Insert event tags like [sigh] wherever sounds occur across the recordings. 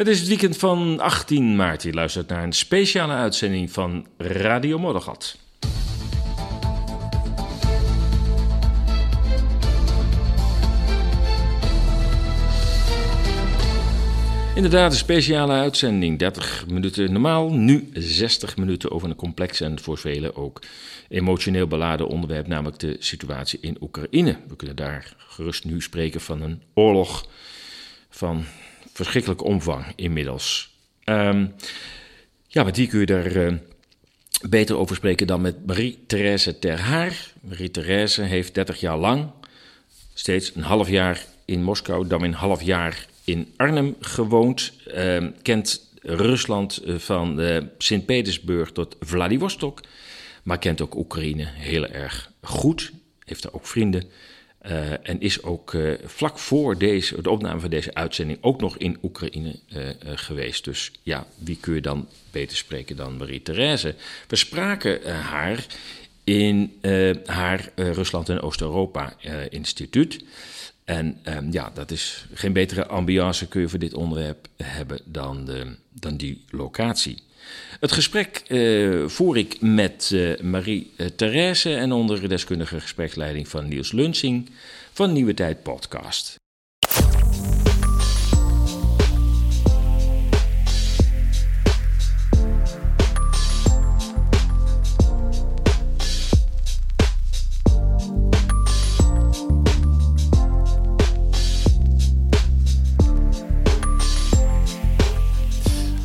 Het is het weekend van 18 maart. Je luistert naar een speciale uitzending van Radio Moddergat. Inderdaad, een speciale uitzending. 30 minuten normaal, nu 60 minuten over een complex en voor velen ook emotioneel beladen onderwerp, namelijk de situatie in Oekraïne. We kunnen daar gerust nu spreken van een oorlog van verschrikkelijke omvang inmiddels. Um, ja, met die kun je daar uh, beter over spreken dan met Marie-Thérèse Terhaar. Marie-Thérèse heeft 30 jaar lang, steeds een half jaar in Moskou, dan een half jaar in Arnhem gewoond. Uh, kent Rusland eh, van uh, Sint-Petersburg tot Vladivostok. Maar kent ook Oekraïne heel erg goed. Heeft er ook vrienden. Uh, en is ook uh, vlak voor deze, de opname van deze uitzending ook nog in Oekraïne uh, geweest. Dus ja, wie kun je dan beter spreken dan Marie-Thérèse? We spraken haar in haar Rusland- en Oost-Europa-instituut. En um, ja, dat is geen betere ambiance kun je voor dit onderwerp hebben dan, de, dan die locatie. Het gesprek uh, voer ik met uh, Marie-Therese en onder deskundige gespreksleiding van Niels Lunsing van Nieuwe Tijd Podcast.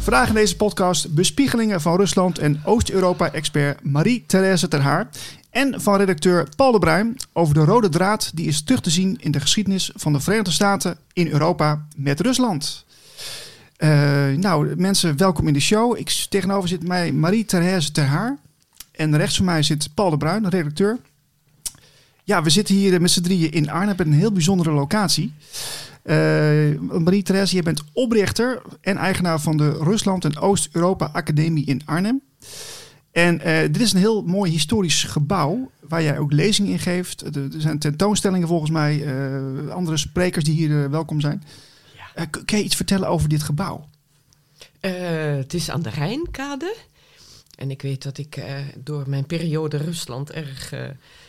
Vandaag in deze podcast bespiegelingen van Rusland en Oost-Europa-expert Marie-Thérèse Terhaar. En van redacteur Paul de Bruin over de rode draad die is terug te zien in de geschiedenis van de Verenigde Staten in Europa met Rusland. Uh, nou, mensen, welkom in de show. Ik, tegenover zit mij Marie-Thérèse Terhaar. En rechts van mij zit Paul de Bruin, redacteur. Ja, we zitten hier met z'n drieën in Arnhem, een heel bijzondere locatie. Uh, Marie-Therese, je bent oprichter en eigenaar van de Rusland en Oost-Europa Academie in Arnhem. En uh, dit is een heel mooi historisch gebouw waar jij ook lezingen in geeft. Er zijn tentoonstellingen volgens mij, uh, andere sprekers die hier welkom zijn. Ja. kun je iets vertellen over dit gebouw? het is aan de Rijnkade. En ik weet dat ik door mijn periode Rusland erg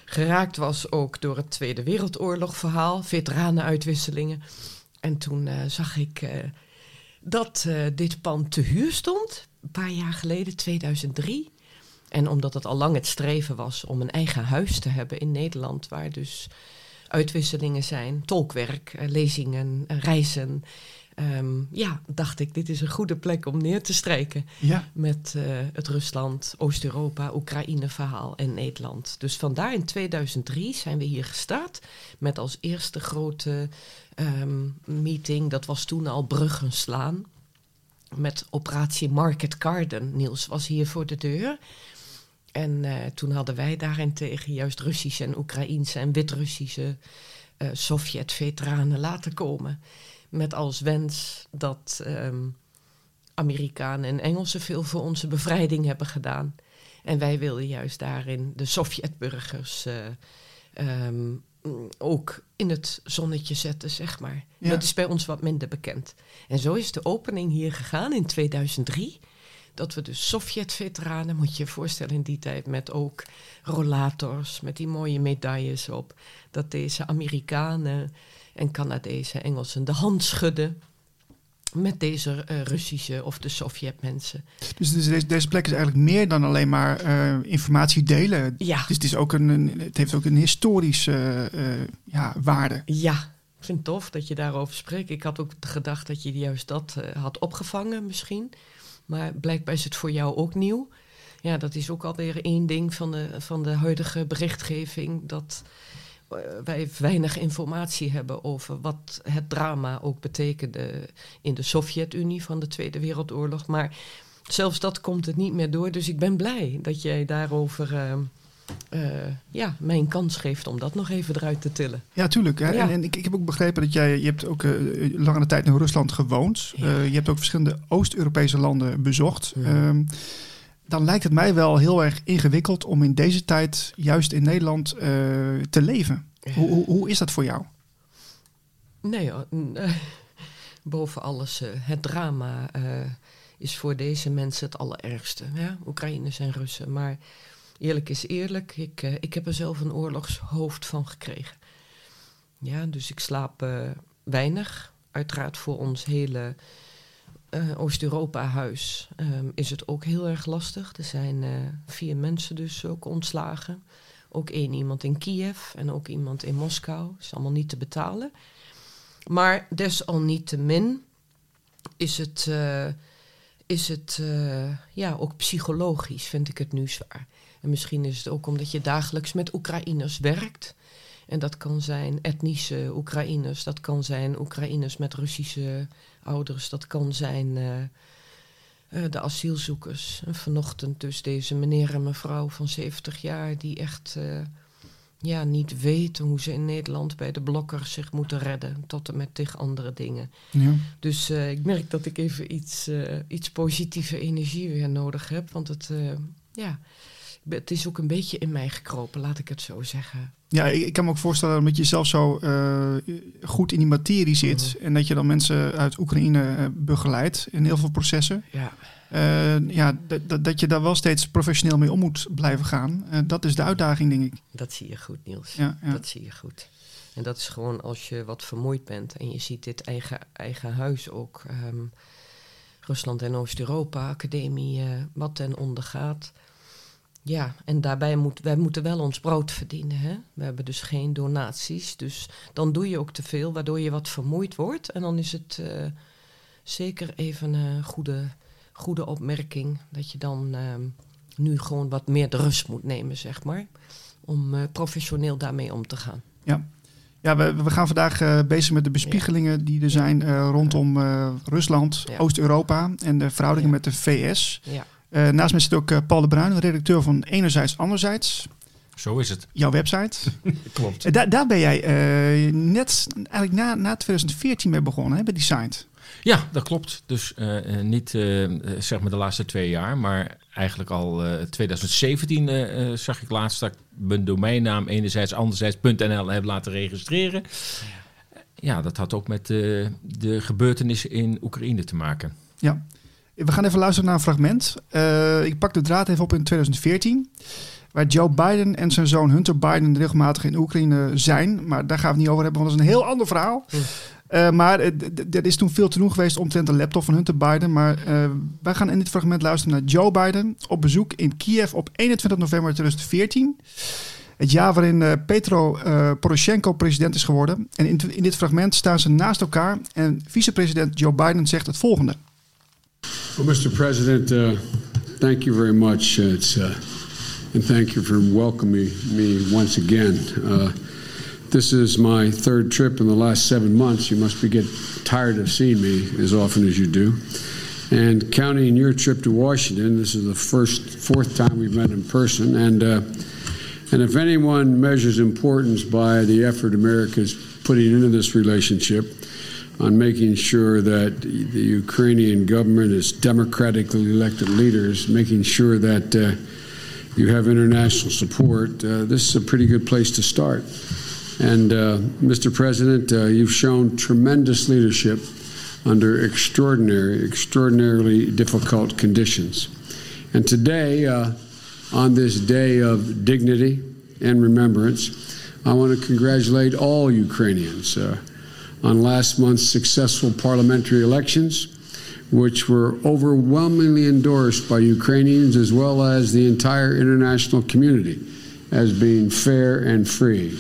geraakt was ook door het Tweede Wereldoorlog verhaal, veteranenuitwisselingen. En toen uh, zag ik uh, dat uh, dit pand te huur stond, een paar jaar geleden, 2003. En omdat het al lang het streven was om een eigen huis te hebben in Nederland, waar dus uitwisselingen zijn, tolkwerk, lezingen, reizen. Um, ja, dacht ik, dit is een goede plek om neer te strijken. Ja. Met uh, het Rusland, Oost-Europa, Oekraïne verhaal en Nederland. Dus vandaar in 2003 zijn we hier gestart met als eerste grote um, meeting, dat was toen al Bruggen slaan. Met operatie Market Garden. Niels was hier voor de deur. En uh, toen hadden wij daarentegen juist Russische en Oekraïense en Wit-Russische uh, Sovjet-veteranen laten komen met als wens dat um, Amerikanen en Engelsen veel voor onze bevrijding hebben gedaan. En wij wilden juist daarin de Sovjetburgers uh, um, ook in het zonnetje zetten, zeg maar. Ja. Dat is bij ons wat minder bekend. En zo is de opening hier gegaan in 2003. Dat we de Sovjet-veteranen, moet je je voorstellen in die tijd, met ook rollators, met die mooie medailles op. Dat deze Amerikanen en Canadezen, Engelsen de hand schudden met deze uh, Russische of de Sovjet-mensen. Dus, dus deze, deze, plek is eigenlijk meer dan alleen maar uh, informatie delen. Ja. Dus het, is ook een, een het heeft ook een historische uh, ja, waarde. Ja, ik vind het tof dat je daarover spreekt. Ik had ook gedacht dat je juist dat had opgevangen misschien. Maar blijkbaar is het voor jou ook nieuw. Ja, dat is ook alweer één ding van de, van de huidige berichtgeving. Dat wij weinig informatie hebben over wat het drama ook betekende in de Sovjet-Unie van de Tweede Wereldoorlog. Maar zelfs dat komt het niet meer door. Dus ik ben blij dat jij daarover. Uh, uh, ja, mijn kans geeft om dat nog even eruit te tillen. Ja, tuurlijk. Hè? Ja. En, en ik, ik, heb ook begrepen dat jij, je hebt ook uh, langere tijd in Rusland gewoond. Ja. Je hebt ook verschillende Oost-Europese landen bezocht. Ja. Um, dan lijkt het mij wel heel erg ingewikkeld om in deze tijd juist in Nederland uh, te leven. Hoe, hoe, is dat voor jou? Nee, uh, [laughs] boven alles, uh, het drama is voor deze mensen het allerergste. Ja? Oekraïners en Russen. Maar eerlijk is eerlijk, ik, ik heb er zelf een oorlogshoofd van gekregen. Ja, dus ik slaap weinig. Uiteraard voor ons hele Oost-Europa-huis um, is het ook heel erg lastig. Er zijn vier mensen dus ook ontslagen. Ook één iemand in Kiev en ook iemand in Moskou. is allemaal niet te betalen. Maar desalniettemin is het, uh, is het uh, ja, ook psychologisch, vind ik het nu zwaar. En misschien is het ook omdat je dagelijks met Oekraïners werkt. En dat kan zijn etnische Oekraïners, dat kan zijn Oekraïners met Russische ouders, dat kan zijn uh, de asielzoekers. En vanochtend dus deze meneer en mevrouw van 70 jaar die echt ja, niet weten hoe ze in Nederland bij de blokkers zich moeten redden. Tot en met tegen andere dingen. Ja. Dus uh, ik merk dat ik even iets, uh, iets positieve energie weer nodig heb. Want het, uh, ja, het is ook een beetje in mij gekropen, laat ik het zo zeggen. Ja, ik, ik kan me ook voorstellen dat je zelf zo goed in die materie zit. Mhm. En dat je dan mensen uit Oekraïne begeleidt in heel veel processen. Ja. Uh, ja, dat je daar wel steeds professioneel mee om moet blijven gaan. Dat is de uitdaging, denk ik. Dat zie je goed, Niels. Ja, ja. Dat zie je goed. En dat is gewoon als je wat vermoeid bent en je ziet dit eigen, eigen huis ook. Um, Rusland en Oost-Europa, academie, wat ten onder gaat. Ja, en daarbij moeten wij moeten wel ons brood verdienen. Hè? We hebben dus geen donaties. Dus dan doe je ook te veel, waardoor je wat vermoeid wordt. En dan is het zeker even een goede goede opmerking. Dat je dan ehm, nu gewoon wat meer de rust moet nemen, zeg maar. Om uh, professioneel daarmee om te gaan. Ja, ja we, we gaan vandaag uh, bezig met de bespiegelingen die er zijn uh, rondom Rusland, ja. Oost-Europa en de verhoudingen met de VS. Ja. Naast mij zit ook Paul de Bruin, redacteur van Enerzijds Anderzijds. Zo is het. Jouw website. [laughs] Klopt. Da daar ben jij net eigenlijk na, na 2014 mee begonnen, hè, bij Designed. Ja, dat klopt. Dus niet zeg maar de laatste twee jaar, maar eigenlijk al 2017 zag ik laatst dat ik mijn domeinnaam enerzijds anderzijds.nl heb laten registreren. Ja, dat had ook met de gebeurtenissen in Oekraïne te maken. Ja, we gaan even luisteren naar een fragment. ik pak de draad even op in 2014 waar Joe Biden en zijn zoon Hunter Biden regelmatig in Oekraïne zijn. Maar daar gaan we het niet over hebben, want dat is een heel ander verhaal. Hm. Uh, maar er is toen veel te doen geweest omtrent de laptop van Hunter Biden. Maar uh, wij gaan in dit fragment luisteren naar Joe Biden op bezoek in Kiev op 21 november 2014. Het jaar waarin uh, Petro Poroshenko president is geworden. En in, in, dit fragment staan ze naast elkaar. En vicepresident Joe Biden zegt het volgende. Well, Mr. President, uh, thank you very much. it's, uh, and thank you for welcoming me once again. Uh, this is my third trip in the last seven months. You must be get tired of seeing me as often as you do. And counting your trip to Washington, this is the first, fourth time we've met in person. And uh, and if anyone measures importance by the effort America is putting into this relationship on making sure that the Ukrainian government is democratically elected leaders, making sure that uh, you have international support, uh, this is a pretty good place to start. And uh, Mr. President, uh, you've shown tremendous leadership under extraordinary, extraordinarily difficult conditions. And today, uh, on this day of dignity and remembrance, I want to congratulate all Ukrainians uh, on last month's successful parliamentary elections, which were overwhelmingly endorsed by Ukrainians as well as the entire international community as being fair and free.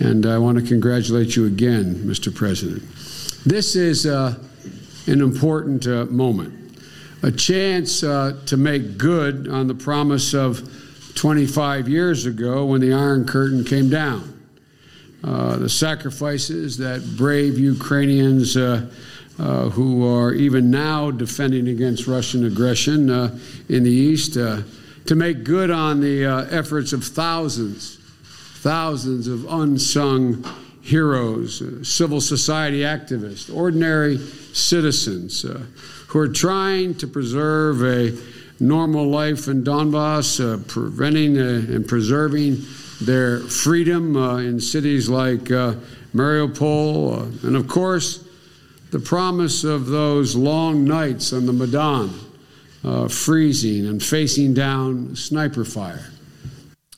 And I want to congratulate you again, Mr. President. This is uh, an important uh, moment, a chance uh, to make good on the promise of 25 years ago when the Iron Curtain came down. Uh, the sacrifices that brave Ukrainians uh, uh, who are even now defending against Russian aggression in the East, to make good on the efforts of thousands thousands of unsung heroes, uh, civil society activists, ordinary citizens uh, who are trying to preserve a normal life in Donbass, uh, preventing uh, and preserving their freedom uh, in cities like uh, Mariupol, and of course, the promise of those long nights on the Medan, uh, freezing and facing down sniper fire.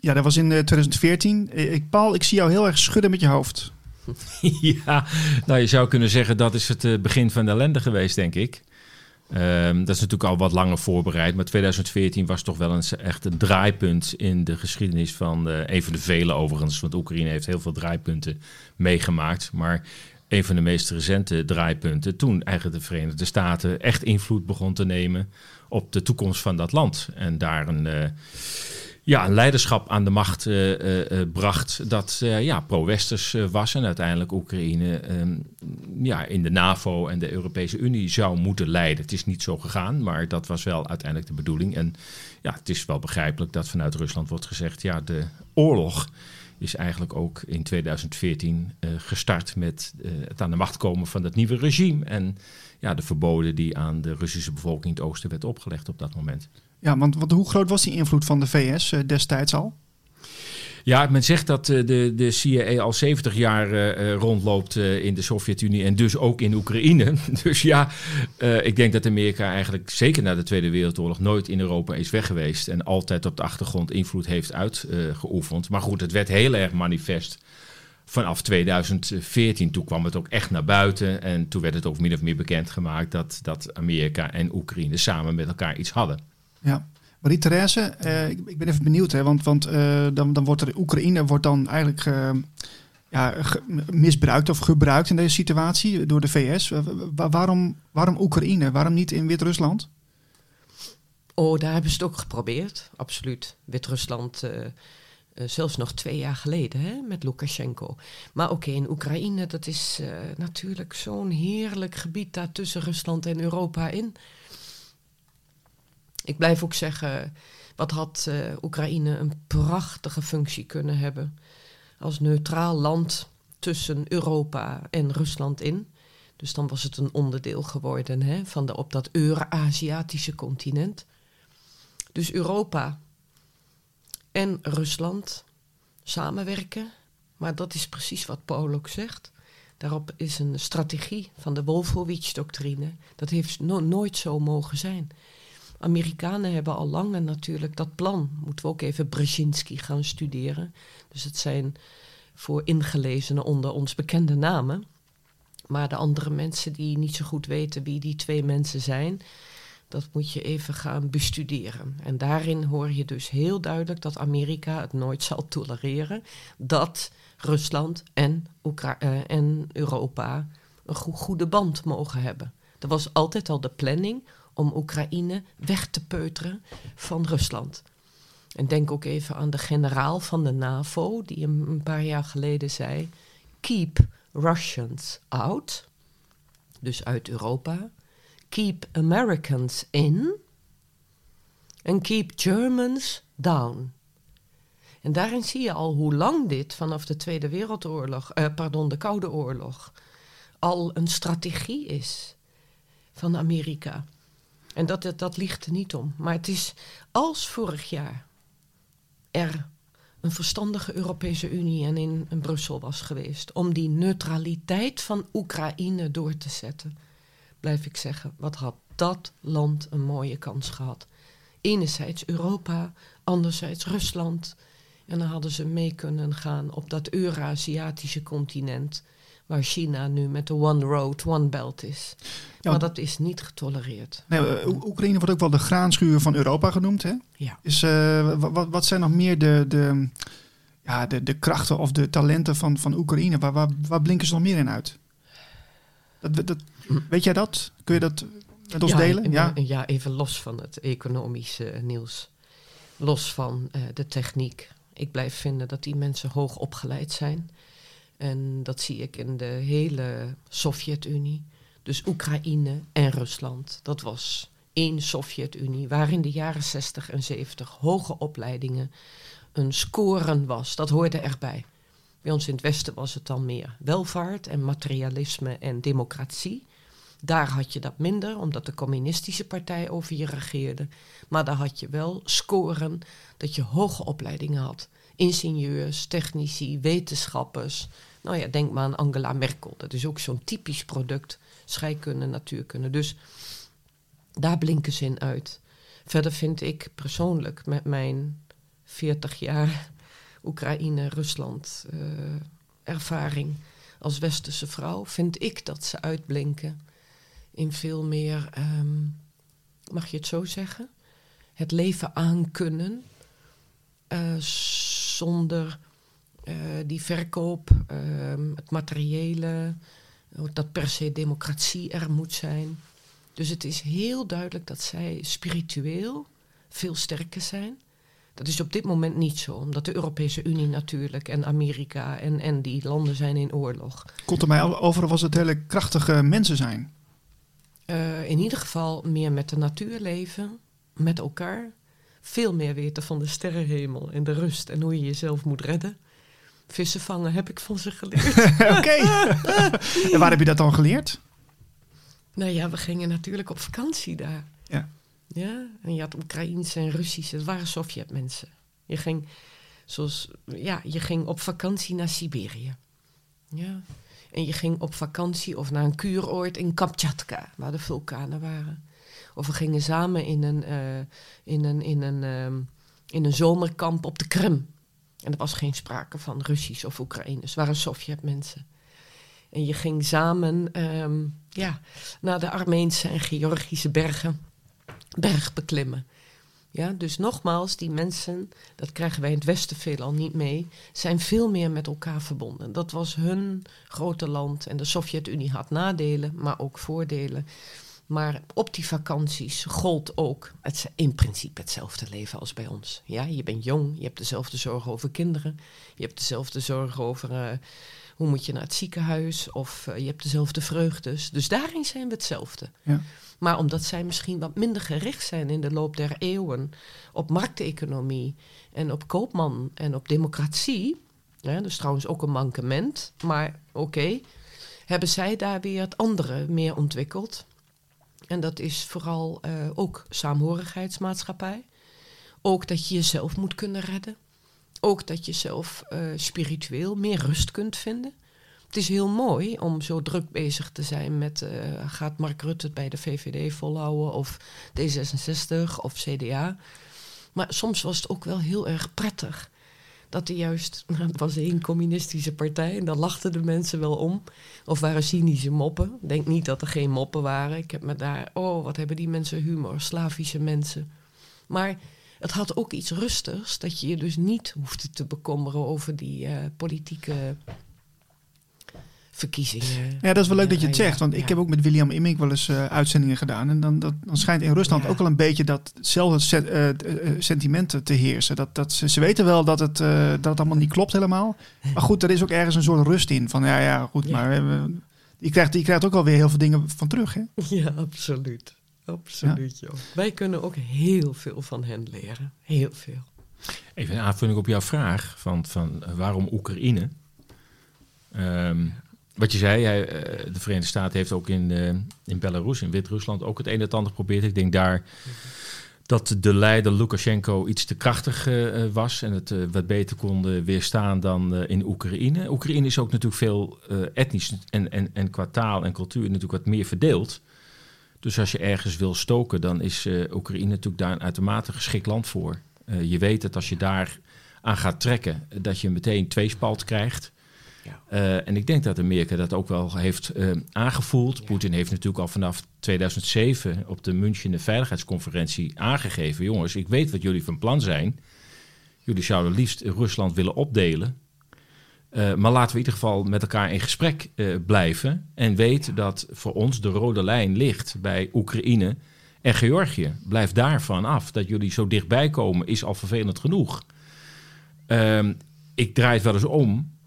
Ja, dat was in 2014. Eh, ik, Paul, ik zie jou heel erg schudden met je hoofd. [laughs] ja, nou je zou kunnen zeggen dat is het eh, begin van de ellende geweest, denk ik. Ehm, dat is natuurlijk al wat langer voorbereid, maar 2014 was toch wel een echt een draaipunt in de geschiedenis van een van de vele overigens, want Oekraïne heeft heel veel draaipunten meegemaakt, maar een van de meest recente draaipunten toen eigenlijk de Verenigde Staten echt invloed begon te nemen op de toekomst van dat land. En daar een uh, ja, een leiderschap aan de macht uh, bracht dat ja, pro-westers was en uiteindelijk Oekraïne ehm, ja, in de NAVO en de Europese Unie zou moeten leiden. Het is niet zo gegaan, maar dat was wel uiteindelijk de bedoeling. En ja, het is wel begrijpelijk dat vanuit Rusland wordt gezegd, ja, de oorlog is eigenlijk ook in 2014 gestart met het aan de macht komen van dat nieuwe regime en ja, de verboden die aan de Russische bevolking in het oosten werd opgelegd op dat moment. Ja, want, want hoe groot was die invloed van de VS uh, destijds al? Ja, men zegt dat uh, de, de CIA al 70 jaar uh, rondloopt in de Sovjet-Unie en dus ook in Oekraïne. [laughs] Dus ja, ik denk dat Amerika eigenlijk zeker na de Tweede Wereldoorlog nooit in Europa is weg geweest en altijd op de achtergrond invloed heeft uitgeoefend. maar goed, het werd heel erg manifest vanaf 2014. Toen kwam het ook echt naar buiten en toen werd het ook min of meer bekendgemaakt dat, dat Amerika en Oekraïne samen met elkaar iets hadden. Ja. Marie-Therese, uh, ik, ik, ben even benieuwd, hè, want, want uh, dan, dan wordt er Oekraïne wordt dan eigenlijk uh, ja, misbruikt of gebruikt in deze situatie door de VS. waarom, waarom Oekraïne? Waarom niet in Wit-Rusland? Oh, daar hebben ze het ook geprobeerd, absoluut. Wit-Rusland, zelfs nog twee jaar geleden hè, met Lukashenko. Maar oké, in Oekraïne, dat is natuurlijk zo'n heerlijk gebied daar tussen Rusland en Europa in. Ik blijf ook zeggen, wat had uh, Oekraïne een prachtige functie kunnen hebben als neutraal land tussen Europa en Rusland in. Dus dan was het een onderdeel geworden hè, van op dat Euraziatische continent. Dus Europa en Rusland samenwerken. Maar dat is precies wat Paul ook zegt. Daarop is een strategie van de Wolfowitz-doctrine. Dat heeft no nooit zo mogen zijn. Amerikanen hebben al lang natuurlijk dat plan. Moeten we ook even Brzezinski gaan studeren. Dus het zijn voor ingelezenen onder ons bekende namen. Maar de andere mensen die niet zo goed weten wie die twee mensen zijn, dat moet je even gaan bestuderen. En daarin hoor je dus heel duidelijk dat Amerika het nooit zal tolereren dat Rusland en, uh, en Europa een go goede band mogen hebben. Dat was altijd al de planning om Oekraïne weg te peuteren van Rusland. En denk ook even aan de generaal van de NAVO, die een paar jaar geleden zei: Keep Russians out, dus uit Europa. Keep Americans in. En keep Germans down. En daarin zie je al hoe lang dit vanaf de Tweede Wereldoorlog, eh, pardon, de Koude Oorlog, al een strategie is van Amerika. En dat, dat, dat ligt er niet om. Maar het is als vorig jaar er een verstandige Europese Unie en in, in, Brussel was geweest om die neutraliteit van Oekraïne door te zetten, blijf ik zeggen, wat had dat land een mooie kans gehad. Enerzijds Europa, anderzijds Rusland. En dan hadden ze mee kunnen gaan op dat Eurasiatische continent waar China nu met de One Road, One Belt is. Ja, maar dat is niet getolereerd. Nee, eh, Oekraïne wordt ook wel de graanschuur van Europa genoemd. Hè? Ja. Is, uh, wat, wat zijn nog meer de, de, ja, de, de krachten of de talenten van, van Oekraïne? Waar, waar, waar blinken ze nog meer in uit? Dat, dat, weet jij dat? Kun je dat met ons ja, delen? Ja? ja, even los van het economische nieuws. Los van uh, de techniek. Ik blijf vinden dat die mensen hoog opgeleid zijn. En dat zie ik in de hele Sovjet-Unie. Dus Oekraïne en Rusland. Dat was één Sovjet-Unie, waar in de jaren 60 en 70 hoge opleidingen een scoren was. Dat hoorde erbij. Bij ons in het Westen was het dan meer welvaart en materialisme en democratie. Daar had je dat minder, omdat de communistische partij over je regeerde. Maar daar had je wel scoren dat je hoge opleidingen had. Ingenieurs, technici, wetenschappers, nou ja, denk maar aan Angela Merkel. Dat is ook zo'n typisch product scheikunde, natuurkunde. Dus daar blinken ze in uit. Verder vind ik persoonlijk met mijn 40 jaar Oekraïne, Rusland uh, ervaring als westerse vrouw, vind ik dat ze uitblinken in veel meer, um, mag je het zo zeggen, het leven aankunnen uh, zonder die verkoop, um, het materiële, dat per se democratie er moet zijn. Dus het is heel duidelijk dat zij spiritueel veel sterker zijn. Dat is op dit moment niet zo, omdat de Europese Unie natuurlijk en Amerika en, en die landen zijn in oorlog. Komt er mij over of het hele krachtige mensen zijn? Uh, in ieder geval meer met de natuur leven, met elkaar. Veel meer weten van de sterrenhemel en de rust en hoe je jezelf moet redden. Vissen vangen heb ik van ze geleerd. [laughs] Oké. en waar heb je dat dan geleerd? Nou ja, we gingen natuurlijk op vakantie daar. Ja. Ja, en je had Oekraïense en Russische, het waren Sovjetmensen. Je ging, zoals, ja, je ging op vakantie naar Siberië. Ja. En je ging op vakantie of naar een kuuroord in Kamchatka, waar de vulkanen waren. Of we gingen samen in een, uh, in een, in een, um, in een zomerkamp op de Krim. En er was geen sprake van Russisch of Oekraïners, het waren Sovjetmensen. En je ging samen um, ja, naar de Armeense en Georgische bergen berg beklimmen. Ja, dus nogmaals, die mensen, dat krijgen wij in het Westen veelal niet mee, zijn veel meer met elkaar verbonden. Dat was hun grote land en de Sovjet-Unie had nadelen, maar ook voordelen. Maar op die vakanties gold ook het, in principe hetzelfde leven als bij ons. Ja, je bent jong, je hebt dezelfde zorgen over kinderen, je hebt dezelfde zorgen over uh, hoe moet je naar het ziekenhuis of uh, je hebt dezelfde vreugdes. Dus daarin zijn we hetzelfde. Ja. Maar omdat zij misschien wat minder gericht zijn in de loop der eeuwen op markteconomie en op koopman en op democratie, ja, dus trouwens ook een mankement, maar oké, okay, hebben zij daar weer het andere meer ontwikkeld. En dat is vooral uh, ook saamhorigheidsmaatschappij. Ook dat je jezelf moet kunnen redden. Ook dat je zelf uh, spiritueel meer rust kunt vinden. Het is heel mooi om zo druk bezig te zijn met... Uh, gaat Mark Rutte het bij de VVD volhouden of D66 of CDA. Maar soms was het ook wel heel erg prettig. Dat hij juist... [laughs] Nou, het was één communistische partij en daar lachten de mensen wel om. Of waren cynische moppen. Ik denk niet dat er geen moppen waren. Ik heb me daar... Oh, wat hebben die mensen humor. Slavische mensen. Maar het had ook iets rustigs. Dat je je dus niet hoefde te bekommeren over die uh, politieke verkiezingen. Ja, dat is wel leuk dat je het zegt. Want ik heb ook met William Immink wel eens uh, uitzendingen gedaan. En dan, dat, dan schijnt in Rusland ook al een beetje datzelfde set, uh, uh, sentiment te heersen. Dat, dat ze, ze weten wel dat het, dat het allemaal niet klopt helemaal. Maar goed, er is ook ergens een soort rust in. Van ja, ja, goed, maar je, krijgt, je krijgt ook alweer heel veel dingen van terug. Hè? Ja, absoluut. Absoluut, ja. Wij kunnen ook heel veel van hen leren. Heel veel. Even een aanvulling op jouw vraag van, van waarom Oekraïne? Um, wat je zei, hij, eh, de Verenigde Staten heeft ook in, uh, in Belarus, in Wit-Rusland, ook het een en ander geprobeerd. Ik denk daar dat de leider Lukashenko iets te krachtig uh, was en het wat beter kon weerstaan dan in Oekraïne. Oekraïne is ook natuurlijk veel etnisch en, en, en qua taal en cultuur natuurlijk wat meer verdeeld. Dus als je ergens wil stoken, dan is Oekraïne natuurlijk daar een uitermate geschikt land voor. je weet dat als je daar aan gaat trekken, dat je meteen tweespalt krijgt. Uh, en ik denk dat Amerika dat ook wel heeft uh, aangevoeld. Poetin heeft natuurlijk al vanaf 2007 op de München Veiligheidsconferentie aangegeven: jongens, ik weet wat jullie van plan zijn. Jullie zouden liefst Rusland willen opdelen. Uh, maar laten we in ieder geval met elkaar in gesprek blijven. En weet dat voor ons de rode lijn ligt bij Oekraïne en Georgië. Blijf daarvan af. Dat jullie zo dichtbij komen is al vervelend genoeg. Ehm, ik draai het wel eens om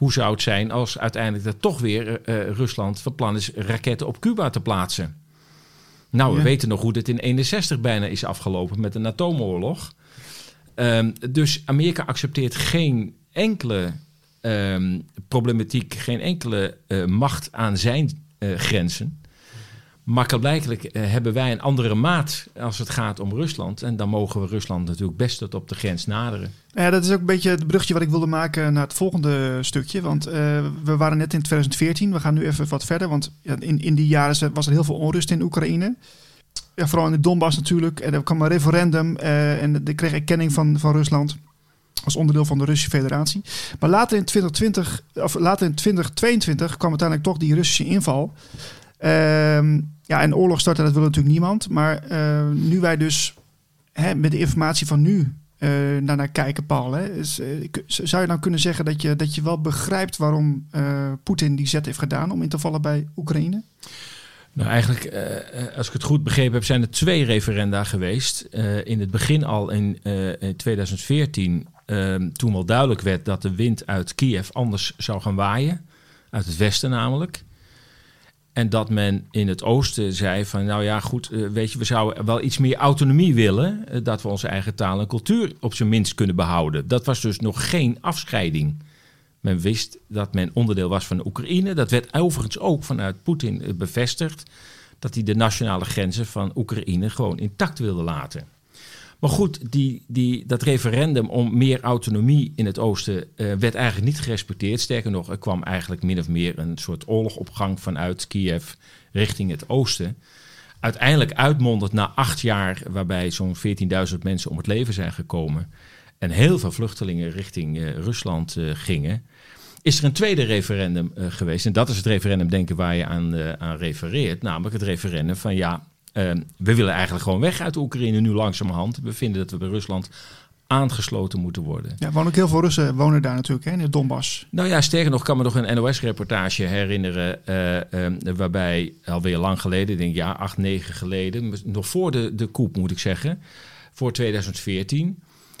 hoe zou het zijn als uiteindelijk er toch weer uh, Rusland van plan is raketten op Cuba te plaatsen? Nou, we weten nog hoe dit in 61 bijna is afgelopen met een atoomoorlog. Um, dus Amerika accepteert geen enkele um, problematiek, geen enkele uh, macht aan zijn uh, grenzen. Makkelijk uh, hebben wij een andere maat als het gaat om Rusland. En dan mogen we Rusland natuurlijk best tot op de grens naderen. Ja, dat is ook een beetje het brugje wat ik wilde maken naar het volgende stukje. Want uh, we waren net in 2014. We gaan nu even wat verder. Want in, in die jaren was er heel veel onrust in Oekraïne. Ja, vooral in de Donbass natuurlijk. En er kwam een referendum uh, en er kreeg erkenning van, van Rusland als onderdeel van de Russische Federatie. Maar later in 2020, of later in 2022 kwam uiteindelijk toch die Russische inval. Ehm, ja, en oorlog starten, dat wil natuurlijk niemand. Maar uh, nu wij dus hè, met de informatie van nu uh, naar, kijken, Paul. Hè, uh, zou je dan kunnen zeggen dat je, dat je wel begrijpt waarom Poetin die zet heeft gedaan om in te vallen bij Oekraïne? Nou, eigenlijk, als ik het goed begrepen heb, zijn er twee referenda geweest. in het begin al in, in 2014, ehm, toen wel duidelijk werd dat de wind uit Kiev anders zou gaan waaien. Uit het westen namelijk. En dat men in het oosten zei van, nou ja, goed, uh, weet je, we zouden wel iets meer autonomie willen. Uh, dat we onze eigen taal en cultuur op zijn minst kunnen behouden. Dat was dus nog geen afscheiding. Men wist dat men onderdeel was van de Oekraïne. Dat werd overigens ook vanuit Poetin uh, bevestigd. Dat hij de nationale grenzen van Oekraïne gewoon intact wilde laten. Maar goed, die, die, dat referendum om meer autonomie in het oosten uh, werd eigenlijk niet gerespecteerd. Sterker nog, er kwam eigenlijk min of meer een soort oorlogopgang vanuit Kiev richting het oosten. Uiteindelijk uitmondend na acht jaar, waarbij zo'n 14.000 mensen om het leven zijn gekomen. En heel veel vluchtelingen richting uh, Rusland uh, gingen. Is er een tweede referendum geweest? En dat is het referendum, denken waar je aan, aan refereert. Namelijk het referendum van ja, uh, we willen eigenlijk gewoon weg uit Oekraïne nu langzamerhand. We vinden dat we bij Rusland aangesloten moeten worden. Ja, wonen ook heel veel Russen wonen daar natuurlijk, hè, in de Donbass. Nou ja, sterker nog, kan me nog een NOS-reportage herinneren... Uh, uh, waarbij alweer lang geleden, denk ik ja, acht, negen geleden... nog voor de, de koep moet ik zeggen, voor 2014...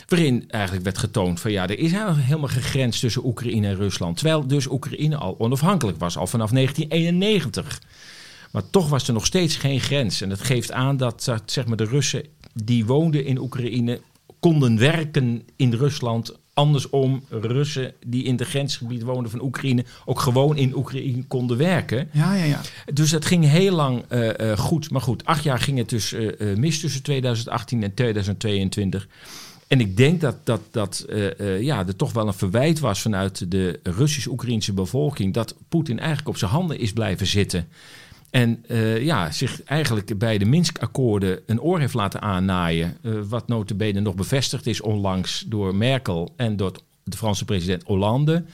waarin eigenlijk werd getoond van ja, er is helemaal geen grens tussen Oekraïne en Rusland. Terwijl dus Oekraïne al onafhankelijk was, al vanaf 1991... Maar toch was er nog steeds geen grens. En dat geeft aan dat zeg maar, de Russen die woonden in Oekraïne konden werken in Rusland. Andersom, Russen die in het grensgebied woonden van Oekraïne ook gewoon in Oekraïne konden werken. Ja, ja, ja. Dus dat ging heel lang uh, uh, goed. Maar goed, acht jaar ging het dus uh, mis tussen 2018 en 2022. En ik denk dat, dat, dat ja, er toch wel een verwijt was vanuit de Russisch-Oekraïnse bevolking dat Poetin eigenlijk op zijn handen is blijven zitten. En uh, ja, zich eigenlijk bij de Minsk-akkoorden een oor heeft laten aannaaien. Uh, wat notabene nog bevestigd is onlangs door Merkel en door de Franse president Hollande.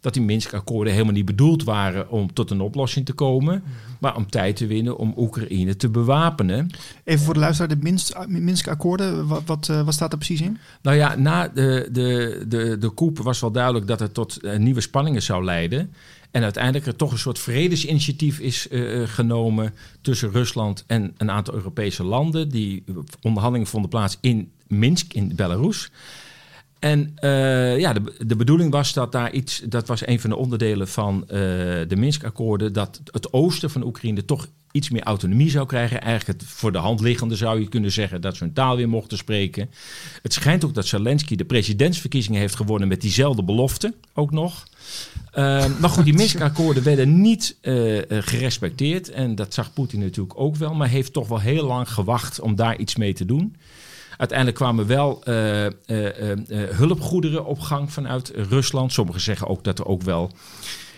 Dat die Minsk-akkoorden helemaal niet bedoeld waren om tot een oplossing te komen. Maar om tijd te winnen om Oekraïne te bewapenen. Even voor de luisteraar, de Minsk-akkoorden, wat, wat, uh, wat, staat er precies in? Nou ja, na de, de, de, de coup was wel duidelijk dat het tot nieuwe spanningen zou leiden. En uiteindelijk er toch een soort vredesinitiatief is uh, genomen tussen Rusland en een aantal Europese landen. Die onderhandelingen vonden plaats in Minsk, in Belarus. En uh, ja, de, de bedoeling was dat daar iets, dat was een van de onderdelen van uh, de Minsk-akkoorden, dat het oosten van Oekraïne toch iets meer autonomie zou krijgen. Eigenlijk het voor de hand liggende zou je kunnen zeggen dat ze hun taal weer mochten spreken. Het schijnt ook dat Zelensky de presidentsverkiezingen heeft gewonnen met diezelfde belofte ook nog. Uh, maar goed, die [laughs] Minsk-akkoorden werden niet uh, gerespecteerd. En dat zag Poetin natuurlijk ook wel. Maar heeft toch wel heel lang gewacht om daar iets mee te doen. Uiteindelijk kwamen wel uh, uh, uh, hulpgoederen op gang vanuit Rusland. Sommigen zeggen ook dat er ook wel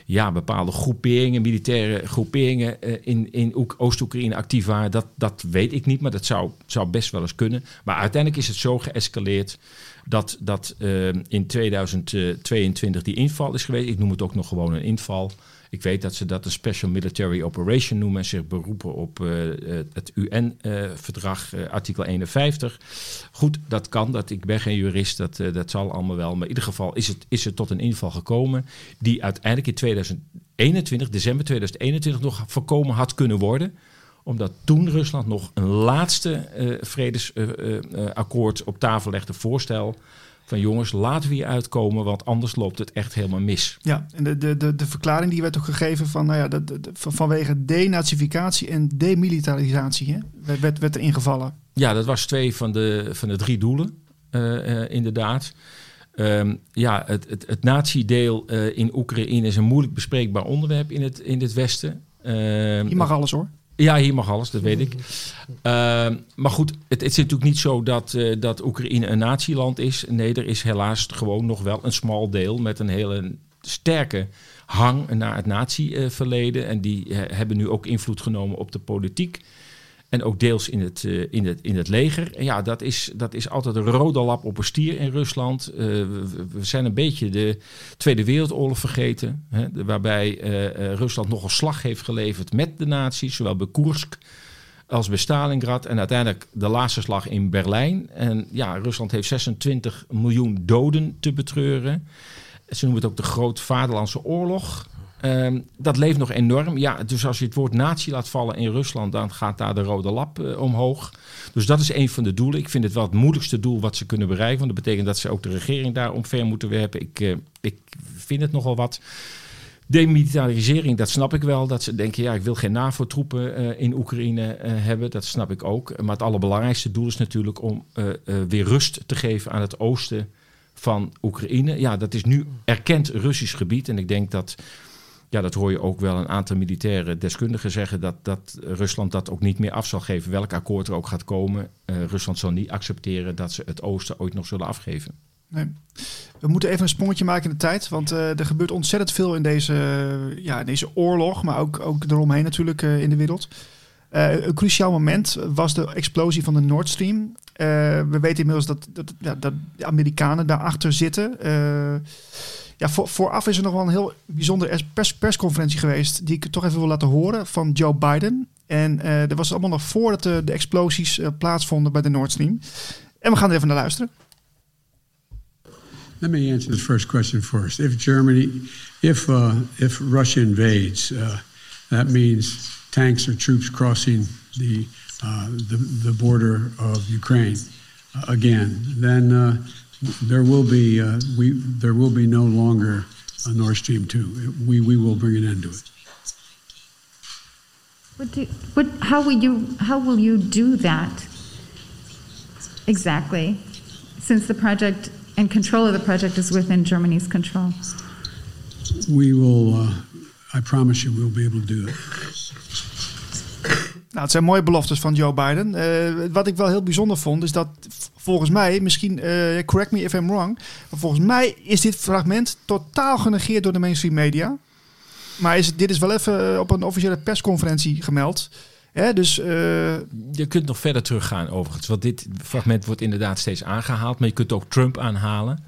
ja, bepaalde groeperingen, militaire groeperingen in, in Oost-Oekraïne actief waren. Dat, dat weet ik niet, maar dat zou, zou best wel eens kunnen. Maar uiteindelijk is het zo geëscaleerd dat, dat in 2022 die inval is geweest. Ik noem het ook nog gewoon een inval. Ik weet dat ze dat een Special Military Operation noemen en zich beroepen op uh, het UN-verdrag, uh, artikel 51. Goed, dat kan, dat, ik ben geen jurist, dat, dat zal allemaal wel. Maar in ieder geval is het, is het tot een inval gekomen die uiteindelijk in 2021, december 2021, nog voorkomen had kunnen worden omdat toen Rusland nog een laatste vredesakkoord op tafel legde, voorstel van jongens, laten we hier uitkomen, want anders loopt het echt helemaal mis. Ja, en de, de, de, de verklaring die werd ook gegeven van, nou ja, de, de, de, vanwege denazificatie en demilitarisatie hè, werd, werd, er ingevallen. Ja, dat was twee van de, van de drie doelen, uh, uh, inderdaad. Um, ja, het, het, het nazi-deel uh, in Oekraïne is een moeilijk bespreekbaar onderwerp in het, in het Westen. Uh, Je mag alles hoor. Ja, hier mag alles, dat weet ik. Ehm, maar goed, het, het is natuurlijk niet zo dat, uh, dat Oekraïne een natieland is. Nee, er is helaas gewoon nog wel een smal deel met een hele sterke hang naar het natieverleden. En die eh, hebben nu ook invloed genomen op de politiek. En ook deels in het, uh, in het, in het leger. En ja, dat is, dat is altijd een rode lap op een stier in Rusland. Uh, we, zijn een beetje de Tweede Wereldoorlog vergeten. Hè, waarbij uh, Rusland nog een slag heeft geleverd met de nazi's. Zowel bij Koersk als bij Stalingrad. En uiteindelijk de laatste slag in Berlijn. En ja, Rusland heeft 26 miljoen doden te betreuren. Ze noemen het ook de Groot Vaderlandse Oorlog. Um, dat leeft nog enorm. Ja, dus als je het woord natie laat vallen in Rusland, dan gaat daar de rode lap uh, omhoog. Dus dat is een van de doelen. Ik vind het wel het moeilijkste doel wat ze kunnen bereiken. Want dat betekent dat ze ook de regering daar omver moeten werpen. Ik, uh, ik vind het nogal wat. Demilitarisering, dat snap ik wel. Dat ze denken, ja, ik wil geen NAVO-troepen uh, in Oekraïne hebben. Dat snap ik ook. Maar het allerbelangrijkste doel is natuurlijk om weer rust te geven aan het oosten van Oekraïne. Ja, dat is nu erkend Russisch gebied. En ik denk dat ja, dat hoor je ook wel een aantal militaire deskundigen zeggen, dat, dat Rusland dat ook niet meer af zal geven. Welk akkoord er ook gaat komen, uh, Rusland zal niet accepteren dat ze het oosten ooit nog zullen afgeven. Nee. We moeten even een sprongetje maken in de tijd, want uh, er gebeurt ontzettend veel in deze, ja, in deze oorlog, maar ook, ook eromheen natuurlijk uh, in de wereld. een cruciaal moment was de explosie van de Nord Stream. we weten inmiddels dat, dat, dat de Amerikanen daarachter zitten. Ja, voor, vooraf is er nog wel een heel bijzondere pers, persconferentie geweest. die ik toch even wil laten horen van Joe Biden. En uh, dat was allemaal nog voordat de, de explosies uh, plaatsvonden bij de Nord Stream. En we gaan er even naar luisteren. Let me answer the first question first. If Germany, if uh, if Russia invades, uh, that means tanks or troops crossing the uh, the, the border of Ukraine uh, again. Then there will be uh, we there will be no longer a Nord Stream two. We we will bring an end to it. What do, what, how will you how will you do that exactly? Since the project and control of the project is within Germany's control. We will. Uh, I promise you, we'll be able to do it. Nou, het zijn mooie beloftes van Joe Biden. Uh, wat ik wel heel bijzonder vond, is dat volgens mij, misschien, uh, correct me if I'm wrong, volgens mij is dit fragment totaal genegeerd door de mainstream media. Maar is dit is wel even op een officiële persconferentie gemeld. Hè, dus. Je kunt nog verder teruggaan overigens. Want dit fragment wordt inderdaad steeds aangehaald. Maar je kunt ook Trump aanhalen.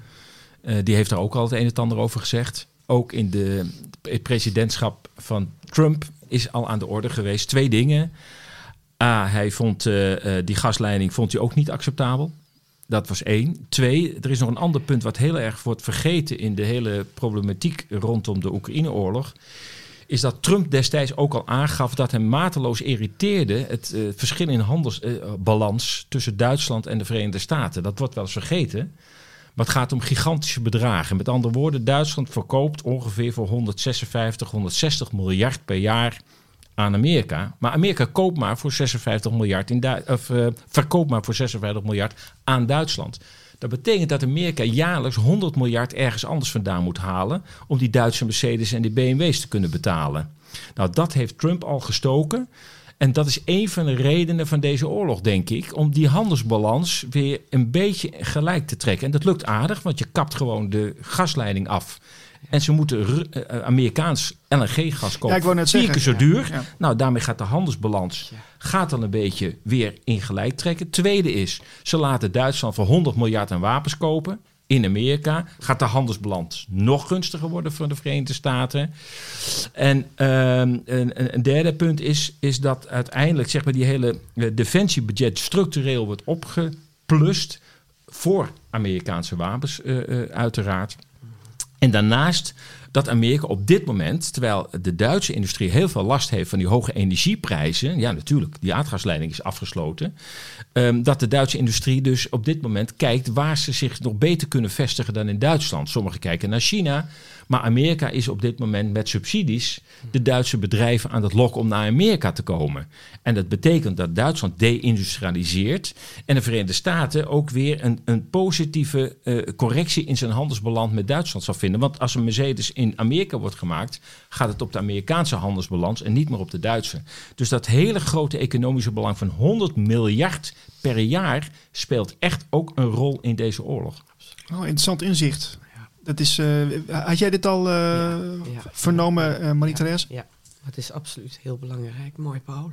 Die heeft daar ook al het een en ander over gezegd. Ook in de, het presidentschap van Trump is al aan de orde geweest. Twee dingen. A, hij vond uh, die gasleiding vond hij ook niet acceptabel. Dat was één. Twee, er is nog een ander punt wat heel erg wordt vergeten in de hele problematiek rondom de Oekraïne-oorlog. Is dat Trump destijds ook al aangaf dat hem mateloos irriteerde het uh, verschil in handelsbalans tussen Duitsland en de Verenigde Staten. Dat wordt wel eens vergeten. Maar het gaat om gigantische bedragen. Met andere woorden, Duitsland verkoopt ongeveer voor 156, 160 miljard per jaar aan Amerika. Maar Amerika koopt maar voor 56 miljard in of uh, verkoopt maar voor 56 miljard aan Duitsland. Dat betekent dat Amerika jaarlijks 100 miljard ergens anders vandaan moet halen om die Duitse Mercedes en die BMW's te kunnen betalen. Nou, dat heeft Trump al gestoken. En dat is een van de redenen van deze oorlog, denk ik, om die handelsbalans weer een beetje gelijk te trekken. En dat lukt aardig, want je kapt gewoon de gasleiding af. En ze moeten uh, Amerikaans LNG-gas kopen. Ja, ik net Vier keer zo duur. Ja, ja. Nou, daarmee gaat de handelsbalans gaat dan een beetje weer in gelijk trekken. Tweede is, ze laten Duitsland voor 100 miljard aan wapens kopen. In Amerika gaat de handelsbalans nog gunstiger worden voor de Verenigde Staten. En een, een, derde punt is, is dat uiteindelijk zeg maar, die hele defensiebudget structureel wordt opgeplust voor Amerikaanse wapens, uh, uiteraard. En daarnaast dat Amerika op dit moment, terwijl de Duitse industrie heel veel last heeft van die hoge energieprijzen, ja natuurlijk, die aardgasleiding is afgesloten, um, dat de Duitse industrie dus op dit moment kijkt waar ze zich nog beter kunnen vestigen dan in Duitsland. Sommigen kijken naar China, maar Amerika is op dit moment met subsidies de Duitse bedrijven aan het lokken om naar Amerika te komen. En dat betekent dat Duitsland deindustrialiseert en de Verenigde Staten ook weer een, een positieve uh, correctie in zijn handelsbalans met Duitsland zal vinden. Want als een Mercedes Amerika wordt gemaakt, gaat het op de Amerikaanse handelsbalans en niet meer op de Duitse. Dus dat hele grote economische belang van 100 miljard per jaar speelt echt ook een rol in deze oorlog. Oh, interessant inzicht. Dat is, uh, had jij dit al uh, ja, ja, vernomen, uh, Marie-Therese? Ja, dat is absoluut heel belangrijk. Mooi, Paul.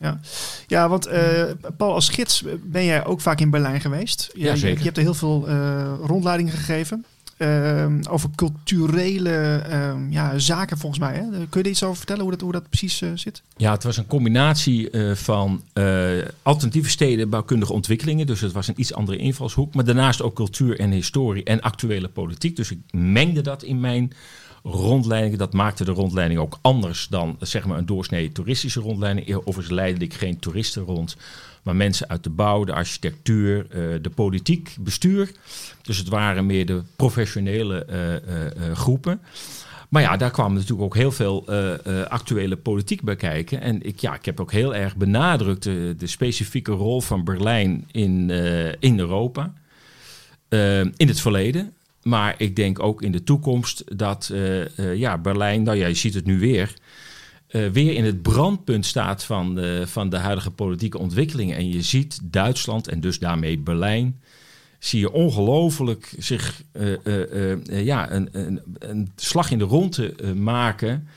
Ja, ja want Paul, als gids ben jij ook vaak in Berlijn geweest. Ja, je, zeker. je hebt er heel veel rondleidingen gegeven. Ehm, over culturele ehm, ja, zaken volgens mij. Hè? Kun je iets over vertellen hoe dat, hoe dat precies uh, zit? Ja, het was een combinatie uh, van uh, alternatieve stedenbouwkundige ontwikkelingen. Dus het was een iets andere invalshoek. Maar daarnaast ook cultuur en historie en actuele politiek. Dus ik mengde dat in mijn rondleidingen. Dat maakte de rondleiding ook anders dan zeg maar, een doorsnee toeristische rondleiding. Overigens leidde ik geen toeristen rond maar mensen uit de bouw, de architectuur, uh, de politiek, bestuur. Dus het waren meer de professionele uh, uh, groepen. Maar ja, daar kwam natuurlijk ook heel veel actuele politiek bij kijken. En ik, ja, ik heb ook heel erg benadrukt de, de specifieke rol van Berlijn in, in Europa. in het verleden. Maar ik denk ook in de toekomst dat ja, Berlijn, nou ja, je ziet het nu weer uh, weer in het brandpunt staat van de, van de huidige politieke ontwikkelingen. En je ziet Duitsland en dus daarmee Berlijn. Zie je ongelooflijk zich uh, uh, ja, een, een, een, slag in de ronde maken.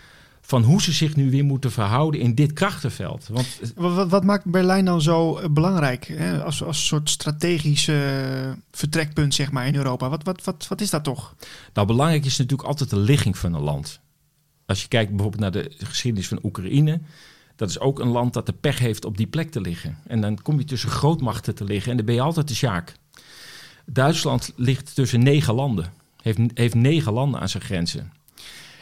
van hoe ze zich nu weer moeten verhouden in dit krachtenveld. Want, wat, wat, maakt Berlijn dan zo belangrijk? Hè? Als, als soort strategisch vertrekpunt zeg maar, in Europa. Wat, wat, wat, wat is dat toch? Nou, belangrijk is natuurlijk altijd de ligging van een land. Als je kijkt bijvoorbeeld naar de geschiedenis van Oekraïne, dat is ook een land dat de pech heeft op die plek te liggen. En dan kom je tussen grootmachten te liggen en dan ben je altijd de sjaak. Duitsland ligt tussen negen landen, heeft, heeft negen landen aan zijn grenzen.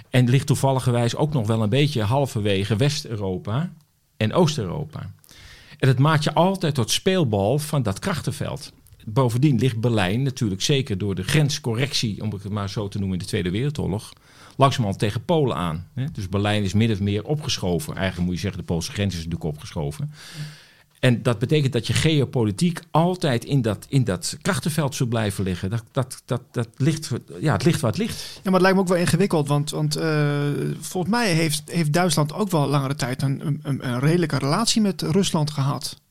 En ligt toevalligerwijs ook nog wel een beetje halverwege West-Europa en Oost-Europa. En dat maakt je altijd tot speelbal van dat krachtenveld. Bovendien ligt Berlijn natuurlijk zeker door de grenscorrectie, om het maar zo te noemen, in de Tweede Wereldoorlog, langzamerhand tegen Polen aan. Hè? Dus Berlijn is min of meer opgeschoven. Eigenlijk moet je zeggen, de Poolse grens is natuurlijk opgeschoven. En dat betekent dat je geopolitiek altijd in dat, in dat krachtenveld zult blijven liggen. Dat, dat, dat, dat ligt, ja, het ligt waar het ligt. Ja, maar het lijkt me ook wel ingewikkeld. Want, want uh, volgens mij heeft, heeft Duitsland ook wel langere tijd een, een, een redelijke relatie met Rusland gehad.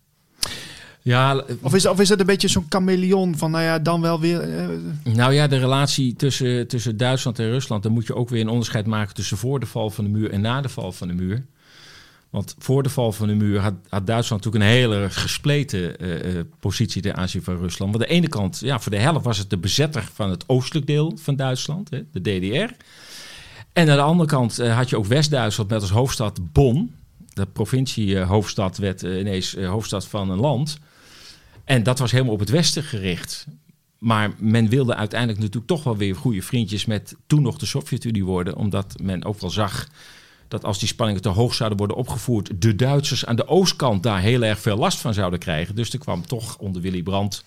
Ja, of, is, of is het een beetje zo'n chameleon van, nou ja, dan wel weer... Uh... Nou ja, de relatie tussen, tussen Duitsland en Rusland... dan moet je ook weer een onderscheid maken tussen voor de val van de muur en na de val van de muur. Want voor de val van de muur had, had Duitsland natuurlijk een hele gespleten uh, positie ten aanzien van Rusland. Want aan de ene kant, ja, voor de helft was het de bezetter van het oostelijk deel van Duitsland, hè, de DDR. En aan de andere kant uh, had je ook West-Duitsland met als hoofdstad Bonn. De provinciehoofdstad werd ineens hoofdstad van een land... En dat was helemaal op het westen gericht. Maar men wilde uiteindelijk natuurlijk toch wel weer goede vriendjes met toen nog de Sovjet-Unie worden. Omdat men ook wel zag dat als die spanningen te hoog zouden worden opgevoerd, de Duitsers aan de oostkant daar heel erg veel last van zouden krijgen. Dus er kwam toch onder Willy Brandt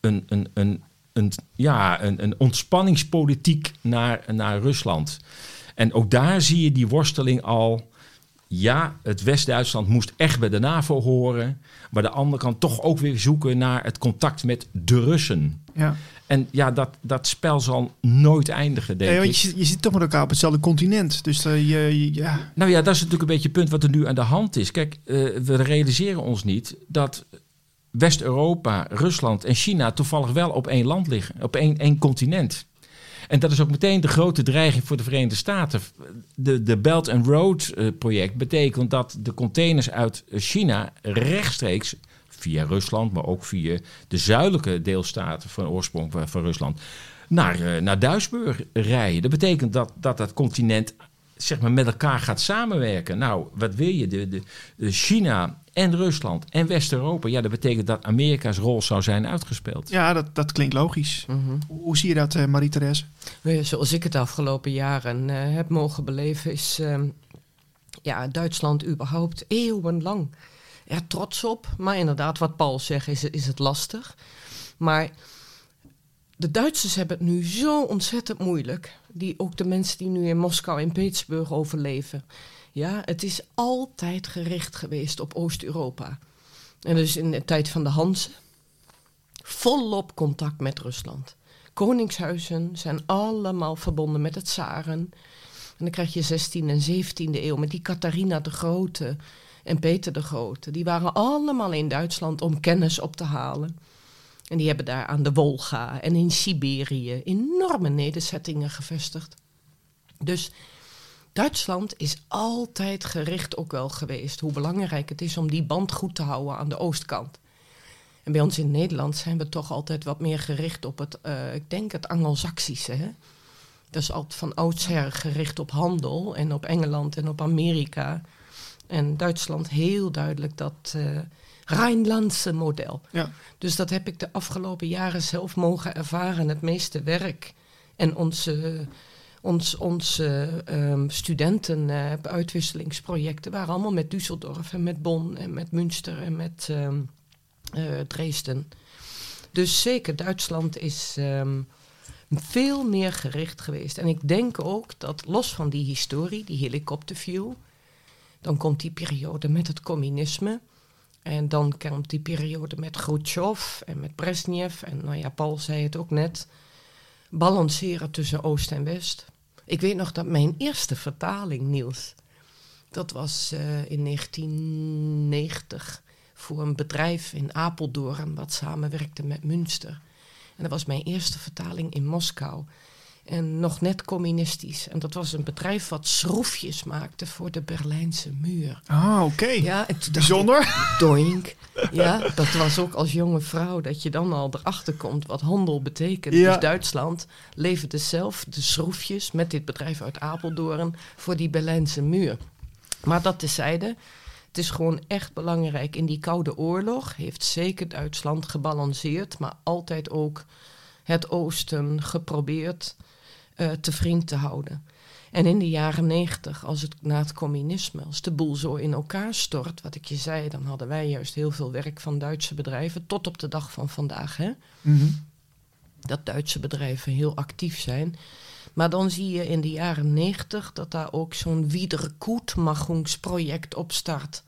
een, een, een, een, ja, een, een ontspanningspolitiek naar, naar Rusland. En ook daar zie je die worsteling al. Ja, het West-Duitsland moest echt bij de NAVO horen. Maar de andere kant toch ook weer zoeken naar het contact met de Russen. Ja. En ja, dat, dat spel zal nooit eindigen, denk nee, ik. Je, je zit toch met elkaar op hetzelfde continent. Dus uh, je, ja. Nou ja, dat is natuurlijk een beetje het punt wat er nu aan de hand is. Kijk, uh, we realiseren ons niet dat West-Europa, Rusland en China toevallig wel op één land liggen. Op één, één continent. En dat is ook meteen de grote dreiging voor de Verenigde Staten. De, de Belt and Road uh, project betekent dat de containers uit China rechtstreeks via Rusland, maar ook via de zuidelijke deelstaten van oorsprong van Rusland, naar, uh, naar Duisburg rijden. Dat betekent dat dat, dat continent zeg maar, met elkaar gaat samenwerken. Nou, wat wil je? De, de China en Rusland en West-Europa. Ja, dat betekent dat Amerika's rol zou zijn uitgespeeld. Ja, dat, dat klinkt logisch. Mm -hmm. Hoe zie je dat, uh, Marie-Therese? Zoals ik het de afgelopen jaren uh, heb mogen beleven, is uh, ja, Duitsland überhaupt eeuwenlang er trots op. Maar inderdaad, wat Paul zegt, is, is het lastig. Maar de Duitsers hebben het nu zo ontzettend moeilijk. Die, ook de mensen die nu in Moskou en Petersburg overleven. Ja, het is altijd gericht geweest op Oost-Europa. En dus in de tijd van de Hansen volop contact met Rusland. koningshuizen zijn allemaal verbonden met het zaren. En dan krijg je 16e en 17e eeuw met die Catharina de Grote en Peter de Grote. Die waren allemaal in Duitsland om kennis op te halen. En die hebben daar aan de Wolga en in Siberië enorme nederzettingen gevestigd. Dus Duitsland is altijd gericht ook wel geweest hoe belangrijk het is om die band goed te houden aan de oostkant. En bij ons in Nederland zijn we toch altijd wat meer gericht op het, uh, ik denk het Angelsaksische. Hè? Dat is altijd van oudsher gericht op handel en op Engeland en op Amerika. En Duitsland heel duidelijk dat uh, Rijnlandse model. Ja. Dus dat heb ik de afgelopen jaren zelf mogen ervaren. Het meeste werk en onze, ons, onze um, studenten uh, uitwisselingsprojecten waren allemaal met Düsseldorf en met Bonn en met Münster en met um, uh, Dresden. Dus zeker, Duitsland is um, veel meer gericht geweest. En ik denk ook dat los van die historie, die helikopterview, dan komt die periode met het communisme. En dan komt die periode met Khrushchev en met Brezhnev. En nou ja, Paul zei het ook net. Balanceren tussen Oost en West. Ik weet nog dat mijn eerste vertaling, Niels, dat was uh, in 1990 voor een bedrijf in Apeldoorn wat samenwerkte met Münster. En dat was mijn eerste vertaling in Moskou. En nog net communistisch. En dat was een bedrijf wat schroefjes maakte voor de Berlijnse muur. Ah, oké. Ja, Bijzonder. doink. Ja, dat was ook als jonge vrouw dat je dan al erachter komt wat handel betekent. Ja. Dus Duitsland leverde zelf de schroefjes met dit bedrijf uit Apeldoorn voor die Berlijnse muur. Maar dat tezijde, het is gewoon echt belangrijk. In die Koude Oorlog heeft zeker Duitsland gebalanceerd, maar altijd ook het Oosten geprobeerd uh, te vriend te houden. En in de jaren negentig, als het na het communisme, als de boel zo in elkaar stort, wat ik je zei, dan hadden wij juist heel veel werk van Duitse bedrijven, tot op de dag van vandaag. Hè? Mm Dat Duitse bedrijven heel actief zijn. Maar dan zie je in de jaren negentig dat daar ook zo'n Wiedergutmachungsproject op start.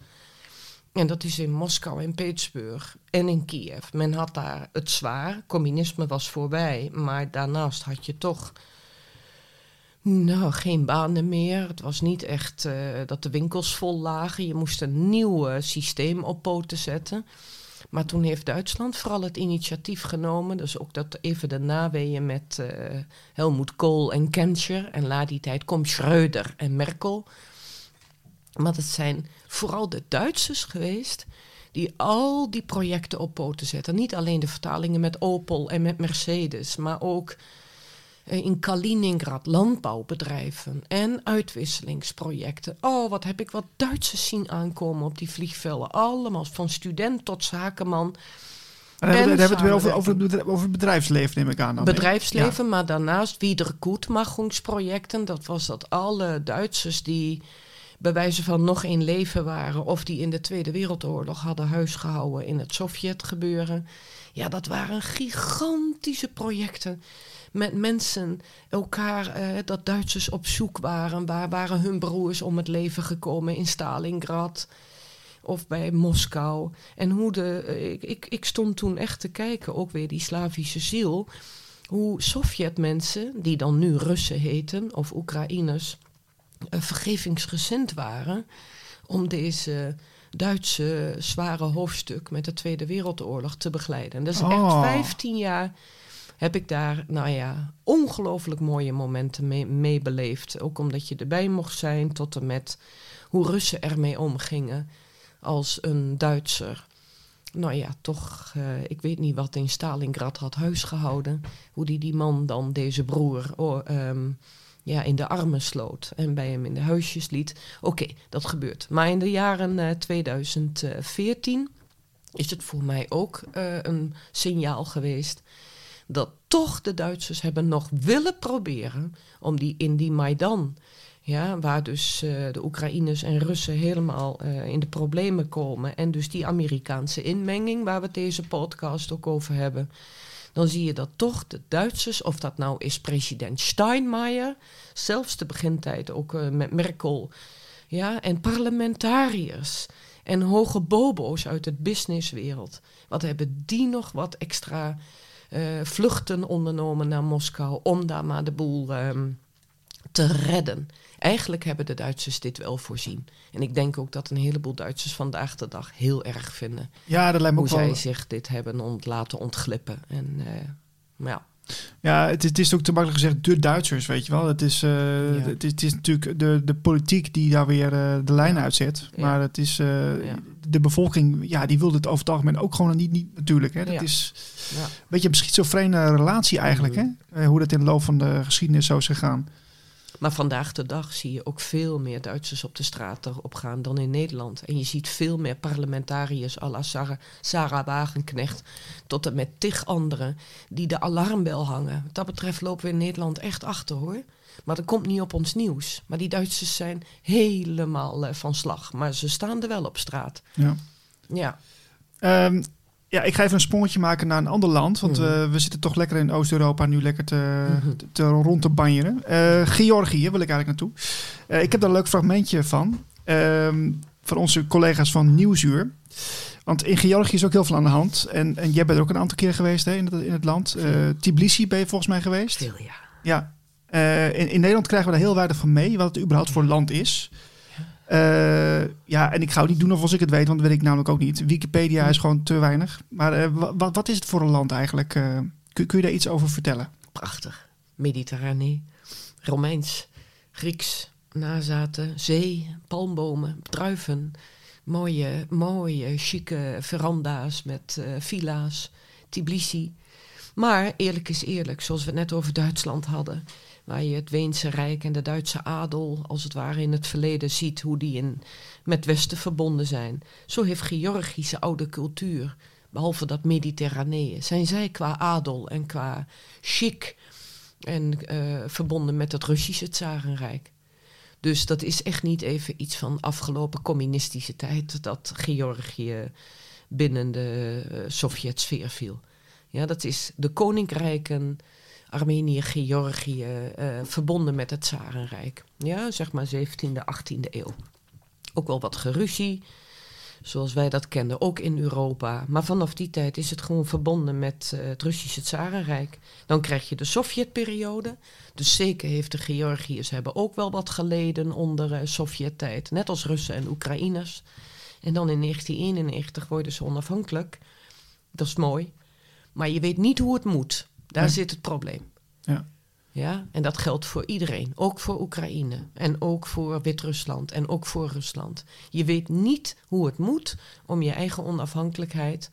En dat is in Moskou en Petersburg en in Kiev. Men had daar het zwaar. Communisme was voorbij. Maar daarnaast had je toch nou, geen banen meer. Het was niet echt uh, dat de winkels vol lagen. Je moest een nieuw uh, systeem op poten zetten. Maar toen heeft Duitsland vooral het initiatief genomen. Dus ook dat even de naweeën met uh, Helmoet Kool en Kenscher. En na die tijd komt Schreuder en Merkel. Maar het zijn vooral de Duitsers geweest die al die projecten op poten zetten. Niet alleen de vertalingen met Opel en met Mercedes, maar ook eh, in Kaliningrad landbouwbedrijven en uitwisselingsprojecten. Oh, wat heb ik wat Duitsers zien aankomen op die vliegvelden. Allemaal van student tot zakenman. En dan hebben we het weer over, over, het over het bedrijfsleven, neem ik aan. Dan, bedrijfsleven, maar daarnaast Wiedergutmachungsprojecten. Dat was dat alle Duitsers die bij wijze van nog in leven waren... of die in de Tweede Wereldoorlog hadden huisgehouden in het Sovjetgebeuren. Ja, dat waren gigantische projecten met mensen elkaar, uh, dat Duitsers op zoek waren. Waar waren hun broers om het leven gekomen in Stalingrad of bij Moskou. En hoe de, eh, ik, ik, ik stond toen echt te kijken, ook weer die Slavische ziel. Hoe Sovjetmensen, die dan nu Russen heten of Oekraïners, uh, vergevingsgezind waren om deze Duitse zware hoofdstuk met de Tweede Wereldoorlog te begeleiden. Dat is echt 15 jaar heb ik daar, nou ja, ongelooflijk mooie momenten mee, beleefd. Ook omdat je erbij mocht zijn, tot en met hoe Russen ermee omgingen als een Duitser. Nou ja, toch, uh, ik weet niet wat in Stalingrad had huisgehouden. Hoe die die man dan, deze broer, um, ja, in de armen sloot en bij hem in de huisjes liet. Oké, dat gebeurt. Maar in de jaren uh, eh, 2014 is het voor mij ook uh, een signaal geweest dat toch de Duitsers hebben nog willen proberen om die in die Maidan, ja, waar dus uh, de Oekraïners en Russen helemaal uh, in de problemen komen en dus die Amerikaanse inmenging waar we deze podcast ook over hebben, dan zie je dat toch de Duitsers, of dat nou is president Steinmeier, zelfs de begintijd ook uh, met Merkel, ja, en parlementariërs en hoge bobo's uit het businesswereld, wat hebben die nog wat extra eh, vluchten ondernomen naar Moskou om daar maar de boel ehm, te redden. Eigenlijk hebben de Duitsers dit wel voorzien. En ik denk ook dat een heleboel Duitsers vandaag de dag heel erg vinden Ja, dat lijkt me hoe ook wel... zij zich dit hebben ont laten ontglippen. En eh, maar ja, Ja, het is, het is ook te makkelijk gezegd de Duitsers, weet je wel. Het is, eh, Ja. het is, het is natuurlijk de, de politiek die daar weer eh, de lijn uitzet. Maar het is eh, de bevolking, ja, die wil het over het algemeen ook gewoon niet, niet natuurlijk. Hè. Dat is ja. een beetje een schizofrene relatie eigenlijk, Mhm. hè? Hoe dat in de loop van de geschiedenis zo is gegaan. Maar vandaag de dag zie je ook veel meer Duitsers op de straat erop gaan dan in Nederland. En je ziet veel meer parlementariërs à la Sarah, Sarah Wagenknecht... tot en met tig anderen die de alarmbel hangen. Wat dat betreft lopen we in Nederland echt achter, hoor. Maar dat komt niet op ons nieuws. Maar die Duitsers zijn helemaal eh, van slag. Maar ze staan er wel op straat. Ja. Ja, Ehm, ja, ik ga even een sprongetje maken naar een ander land. Want Mhm. eh, we zitten toch lekker in Oost-Europa nu lekker te, Mhm. te, te rond te banjeren. Eh, Georgië wil ik eigenlijk naartoe. Eh, ik heb daar een leuk fragmentje van. ehm, van onze collega's van Nieuwsuur. Want in Georgië is ook heel veel aan de hand. En, en jij bent ook een aantal keer geweest hè, in, het, in het land. Tbilisi ben je volgens mij geweest. veel ja. Ja. In, in Nederland krijgen we daar heel weinig van mee. Wat het überhaupt voor land is. Eh, ja, en ik ga het niet doen of als ik het weet, want dat weet ik namelijk ook niet. Wikipedia is gewoon te weinig. Maar eh, wa- wa- wat is het voor een land eigenlijk? Eh, kun, kun je daar iets over vertellen? Prachtig. Mediterranee, Romeins, Grieks, nazaten, zee, palmbomen, druiven. Mooie, mooie, chique veranda's met villa's, Tbilisi. Maar eerlijk is eerlijk, zoals we het net over Duitsland hadden, waar je het Weense Rijk en de Duitse adel als het ware in het verleden ziet hoe die in, met Westen verbonden zijn. Zo heeft Georgische oude cultuur, behalve dat Mediterranee, zijn zij qua adel en qua chic en eh, verbonden met het Russische Tsarenrijk. Dus dat is echt niet even iets van afgelopen communistische tijd dat Georgië binnen de eh, Sovjetsfeer viel. Ja, dat is de koninkrijken, Armenië, Georgië, eh, verbonden met het Tsarenrijk. Ja, zeg maar 17e, 18e eeuw. Ook wel wat geruzie, zoals wij dat kenden, ook in Europa. Maar vanaf die tijd is het gewoon verbonden met eh, het Russische Tsarenrijk. Dan krijg je de Sovjetperiode. Dus zeker heeft de Georgiërs hebben ook wel wat geleden onder eh Sovjettijd. Net als Russen en Oekraïners. En dan in 1991 worden ze onafhankelijk. Dat is mooi. Maar je weet niet hoe het moet. Daar zit het probleem. Ja. Ja, en dat geldt voor iedereen. Ook voor Oekraïne. En ook voor Wit-Rusland. En ook voor Rusland. Je weet niet hoe het moet om je eigen onafhankelijkheid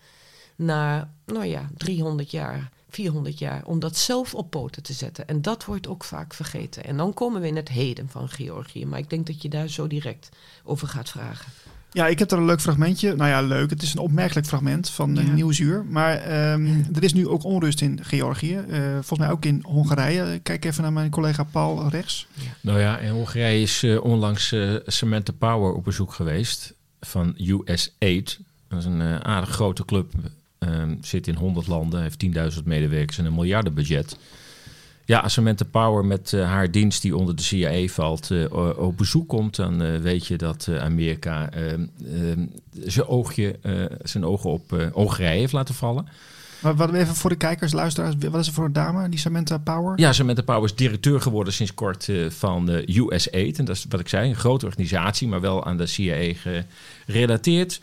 na, nou ja, 300 jaar, 400 jaar, om dat zelf op poten te zetten. En dat wordt ook vaak vergeten. En dan komen we in het heden van Georgië. Maar ik denk dat je daar zo direct over gaat vragen. Ja, ik heb daar een leuk fragmentje. Nou ja, leuk. Het is een opmerkelijk fragment van eh, Ja. Nieuwsuur. Maar ehm, er is nu ook onrust in Georgië. Eh, volgens mij ook in Hongarije. Kijk even naar mijn collega Paul rechts. Nou ja, in Hongarije is eh, onlangs Samantha Power op bezoek geweest van US Aid. Dat is een eh, aardig grote club. Ehm, zit in 100 landen, heeft 10.000 medewerkers en een miljardenbudget. Ja, als Samantha Power met eh, haar dienst die onder de CIA valt eh, op bezoek komt, dan eh, weet je dat Amerika ehm, ehm, zijn, oogje, zijn ogen op Hongarije heeft laten vallen. Maar wat even voor de kijkers, luisteraars. Wat is er voor een dame, die Samantha Power? Ja, Samantha Power is directeur geworden sinds kort eh, van eh US Aid. En dat is wat ik zei, een grote organisatie, maar wel aan de CIA gerelateerd.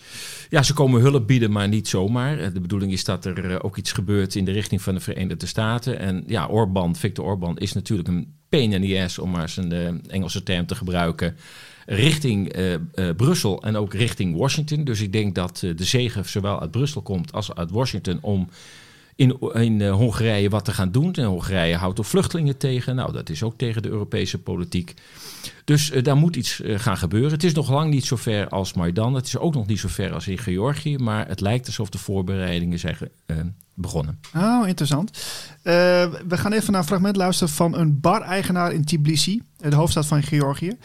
Ja, ze komen hulp bieden, maar niet zomaar. Eh, De bedoeling is dat er eh, ook iets gebeurt in de richting van de Verenigde Staten. En ja, Orbán, Victor Orbán is natuurlijk een pain in the ass, om maar zijn eh, Engelse term te gebruiken. Richting eh, eh, Brussel en ook richting Washington. Dus ik denk dat eh, de zegen zowel uit Brussel komt als uit Washington om in, in eh, Hongarije wat te gaan doen. En Hongarije houdt ook vluchtelingen tegen. Nou, dat is ook tegen de Europese politiek. Dus eh, daar moet iets eh, gaan gebeuren. Het is nog lang niet zo ver als Maidan. Het is ook nog niet zo ver als in Georgië. Maar het lijkt alsof de voorbereidingen zijn begonnen. Oh, interessant. We gaan even naar een fragment luisteren van een bar-eigenaar in Tbilisi, de hoofdstad van Georgië.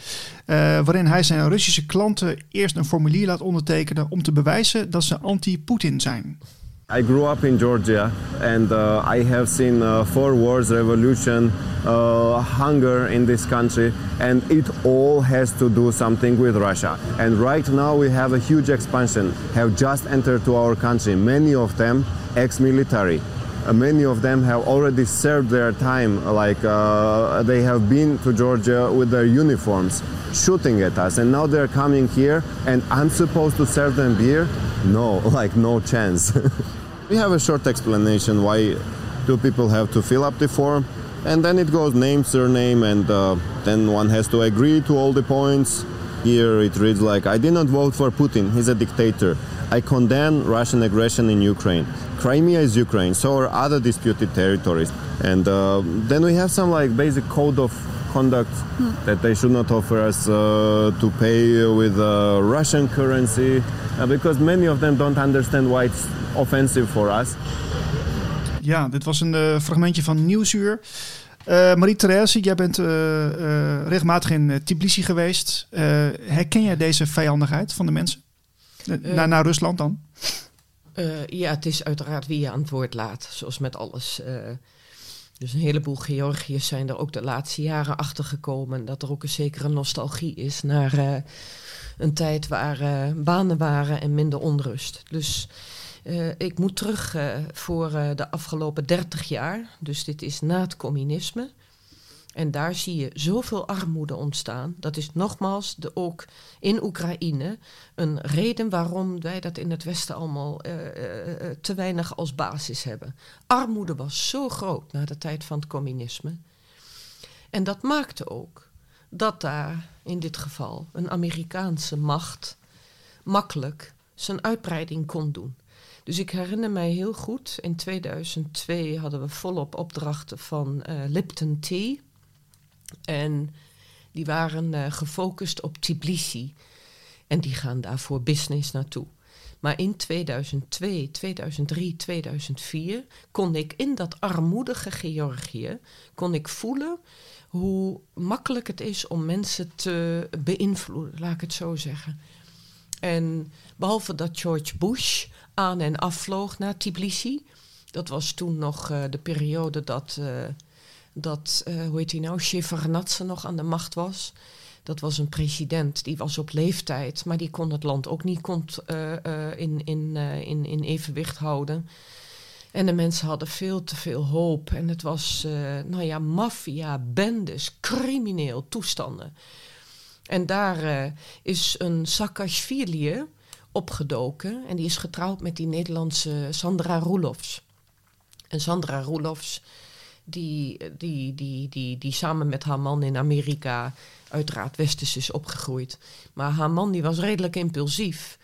waarin hij zijn Russische klanten eerst een formulier laat ondertekenen om te bewijzen dat ze anti-Poetin zijn. I grew up in Georgia and uh, I have seen uh, four wars, revolution, uh, hunger in this country, and it all has to do something with Russia. And right now we have a huge expansion, have just entered to our country, many of them ex-military. Uh, many of them have already served their time, like uh, they have been to Georgia with their uniforms, shooting at us, and now they're coming here, and I'm supposed to serve them beer? No, [laughs] like no chance. [laughs] we have a short explanation why two people have to fill up the form, and then it goes name, surname, and uh, then one has to agree to all the points. Here it reads like, I did not vote for Putin, he's a dictator. I condemn Russian aggression in Ukraine. Crimea is Ukraine, so are other disputed territories. And uh, then we have some like basic code of conduct that they should not offer us uh, to pay with uh, Russian currency uh, because many of them don't understand why it's offensive for us. Ja, dit was een eh, fragmentje van Nieuwsuur. Eh Marie-Therese, jij bent eh, eh, regelmatig in Tbilisi geweest. Eh, herken jij deze vijandigheid van de mensen? Naar, naar Rusland dan? Eh, ja, het is uiteraard wie je aan het woord laat, zoals met alles. Eh, dus een heleboel Georgiërs zijn er ook de laatste jaren achter gekomen dat er ook een zekere nostalgie is naar eh, een tijd waar eh, banen waren en minder onrust. Dus eh, ik moet terug eh, voor eh, de afgelopen 30 jaar, dus dit is na het communisme. En daar zie je zoveel armoede ontstaan. Dat is nogmaals de, ook in Oekraïne een reden waarom wij dat in het Westen allemaal te weinig als basis hebben. Armoede was zo groot na de tijd van het communisme. En dat maakte ook dat daar in dit geval een Amerikaanse macht makkelijk zijn uitbreiding kon doen. Dus ik herinner mij heel goed, in 2002 hadden we volop opdrachten van eh, Lipton Tea. En die waren eh, gefocust op Tbilisi. En die gaan daar voor business naartoe. Maar in 2002, 2003, 2004 kon ik in dat armoedige Georgië kon ik voelen hoe makkelijk het is om mensen te beïnvloeden, laat ik het zo zeggen. En behalve dat George Bush aan en afvloog naar Tbilisi, dat was toen nog eh, de periode dat, eh, dat eh, hoe heet hij nou, Shevardnadze nog aan de macht was. Dat was een president, die was op leeftijd, maar die kon het land ook niet in, in, in, in evenwicht houden. En de mensen hadden veel te veel hoop. En het was, nou ja, maffia, bendes, crimineel toestanden. En daar is een Saakashvili opgedoken. En die is getrouwd met die Nederlandse Sandra Roelofs. En Sandra Roelofs, die, die, die, die, die samen met haar man in Amerika uiteraard westers is opgegroeid. Maar haar man die was redelijk impulsief,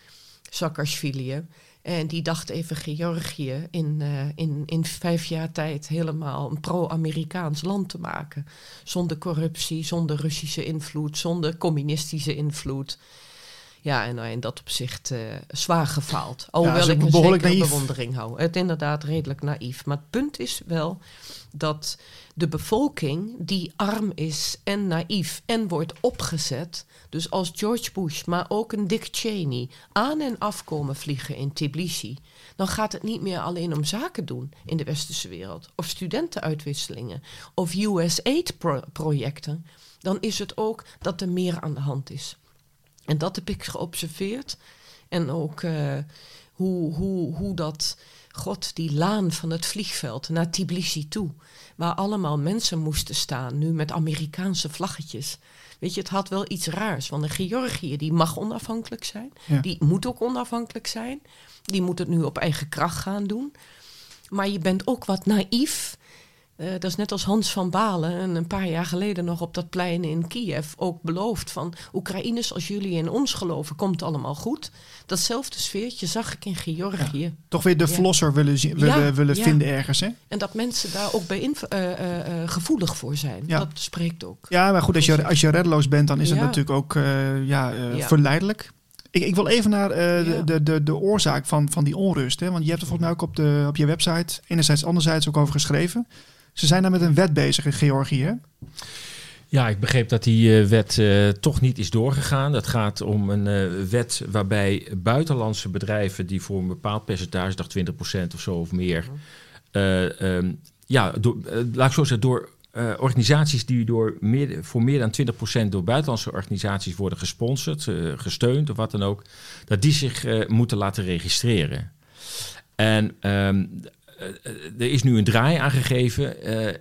Saakashvili. En die dacht even Georgië in, eh, in, in vijf jaar tijd helemaal een pro-Amerikaans land te maken. Zonder corruptie, zonder Russische invloed, zonder communistische invloed. Ja, en nou, in dat opzicht eh, zwaar gefaald. Alhoewel ik een behoorlijk zekere naïef. bewondering hou. Het inderdaad redelijk naïef. Maar het punt is wel dat de bevolking die arm is en naïef en wordt opgezet... dus als George Bush, maar ook een Dick Cheney... aan en afkomen vliegen in Tbilisi... dan gaat het niet meer alleen om zaken doen in de westerse wereld... of studentenuitwisselingen of US-aid-projecten... dan is het ook dat er meer aan de hand is. En dat heb ik geobserveerd. En ook eh, hoe, hoe, hoe dat, god, die laan van het vliegveld naar Tbilisi toe. Waar allemaal mensen moesten staan, nu met Amerikaanse vlaggetjes. Weet je, het had wel iets raars. Want de Georgië, die mag onafhankelijk zijn. Ja. Die moet ook onafhankelijk zijn. Die moet het nu op eigen kracht gaan doen. Maar je bent ook wat naïef. Eh, dat is net als Hans van Balen en een paar jaar geleden nog op dat plein in Kiev ook beloofd van Oekraïners, als jullie in ons geloven, komt allemaal goed. Datzelfde sfeertje zag ik in Georgië. Toch weer de Ja. verlosser willen, willen, Ja, willen ja. vinden ergens, hè? En dat mensen daar ook bij eh, eh, gevoelig voor zijn. Dat spreekt ook. Ja, maar goed, als je, als je reddeloos bent, dan is het natuurlijk ook ja, verleidelijk. Ik, ik wil even naar Ja. de, de, de oorzaak van, van die onrust. Hè? Want je hebt er volgens mij ook op, de, op je website enerzijds, anderzijds ook over geschreven. Ze zijn daar met een wet bezig in Georgië. hè? Ja, ik begreep dat die eh, wet eh, toch niet is doorgegaan. Dat gaat om een eh, wet waarbij buitenlandse bedrijven die voor een bepaald percentage, ik dacht 20% of zo of meer, eh, ehm, ja, door, laat ik zo zeggen, door eh, organisaties die door meer, voor meer dan 20% door buitenlandse organisaties worden gesponsord, eh, gesteund of wat dan ook, dat die zich eh, moeten laten registreren. En ehm, er is nu een draai aangegeven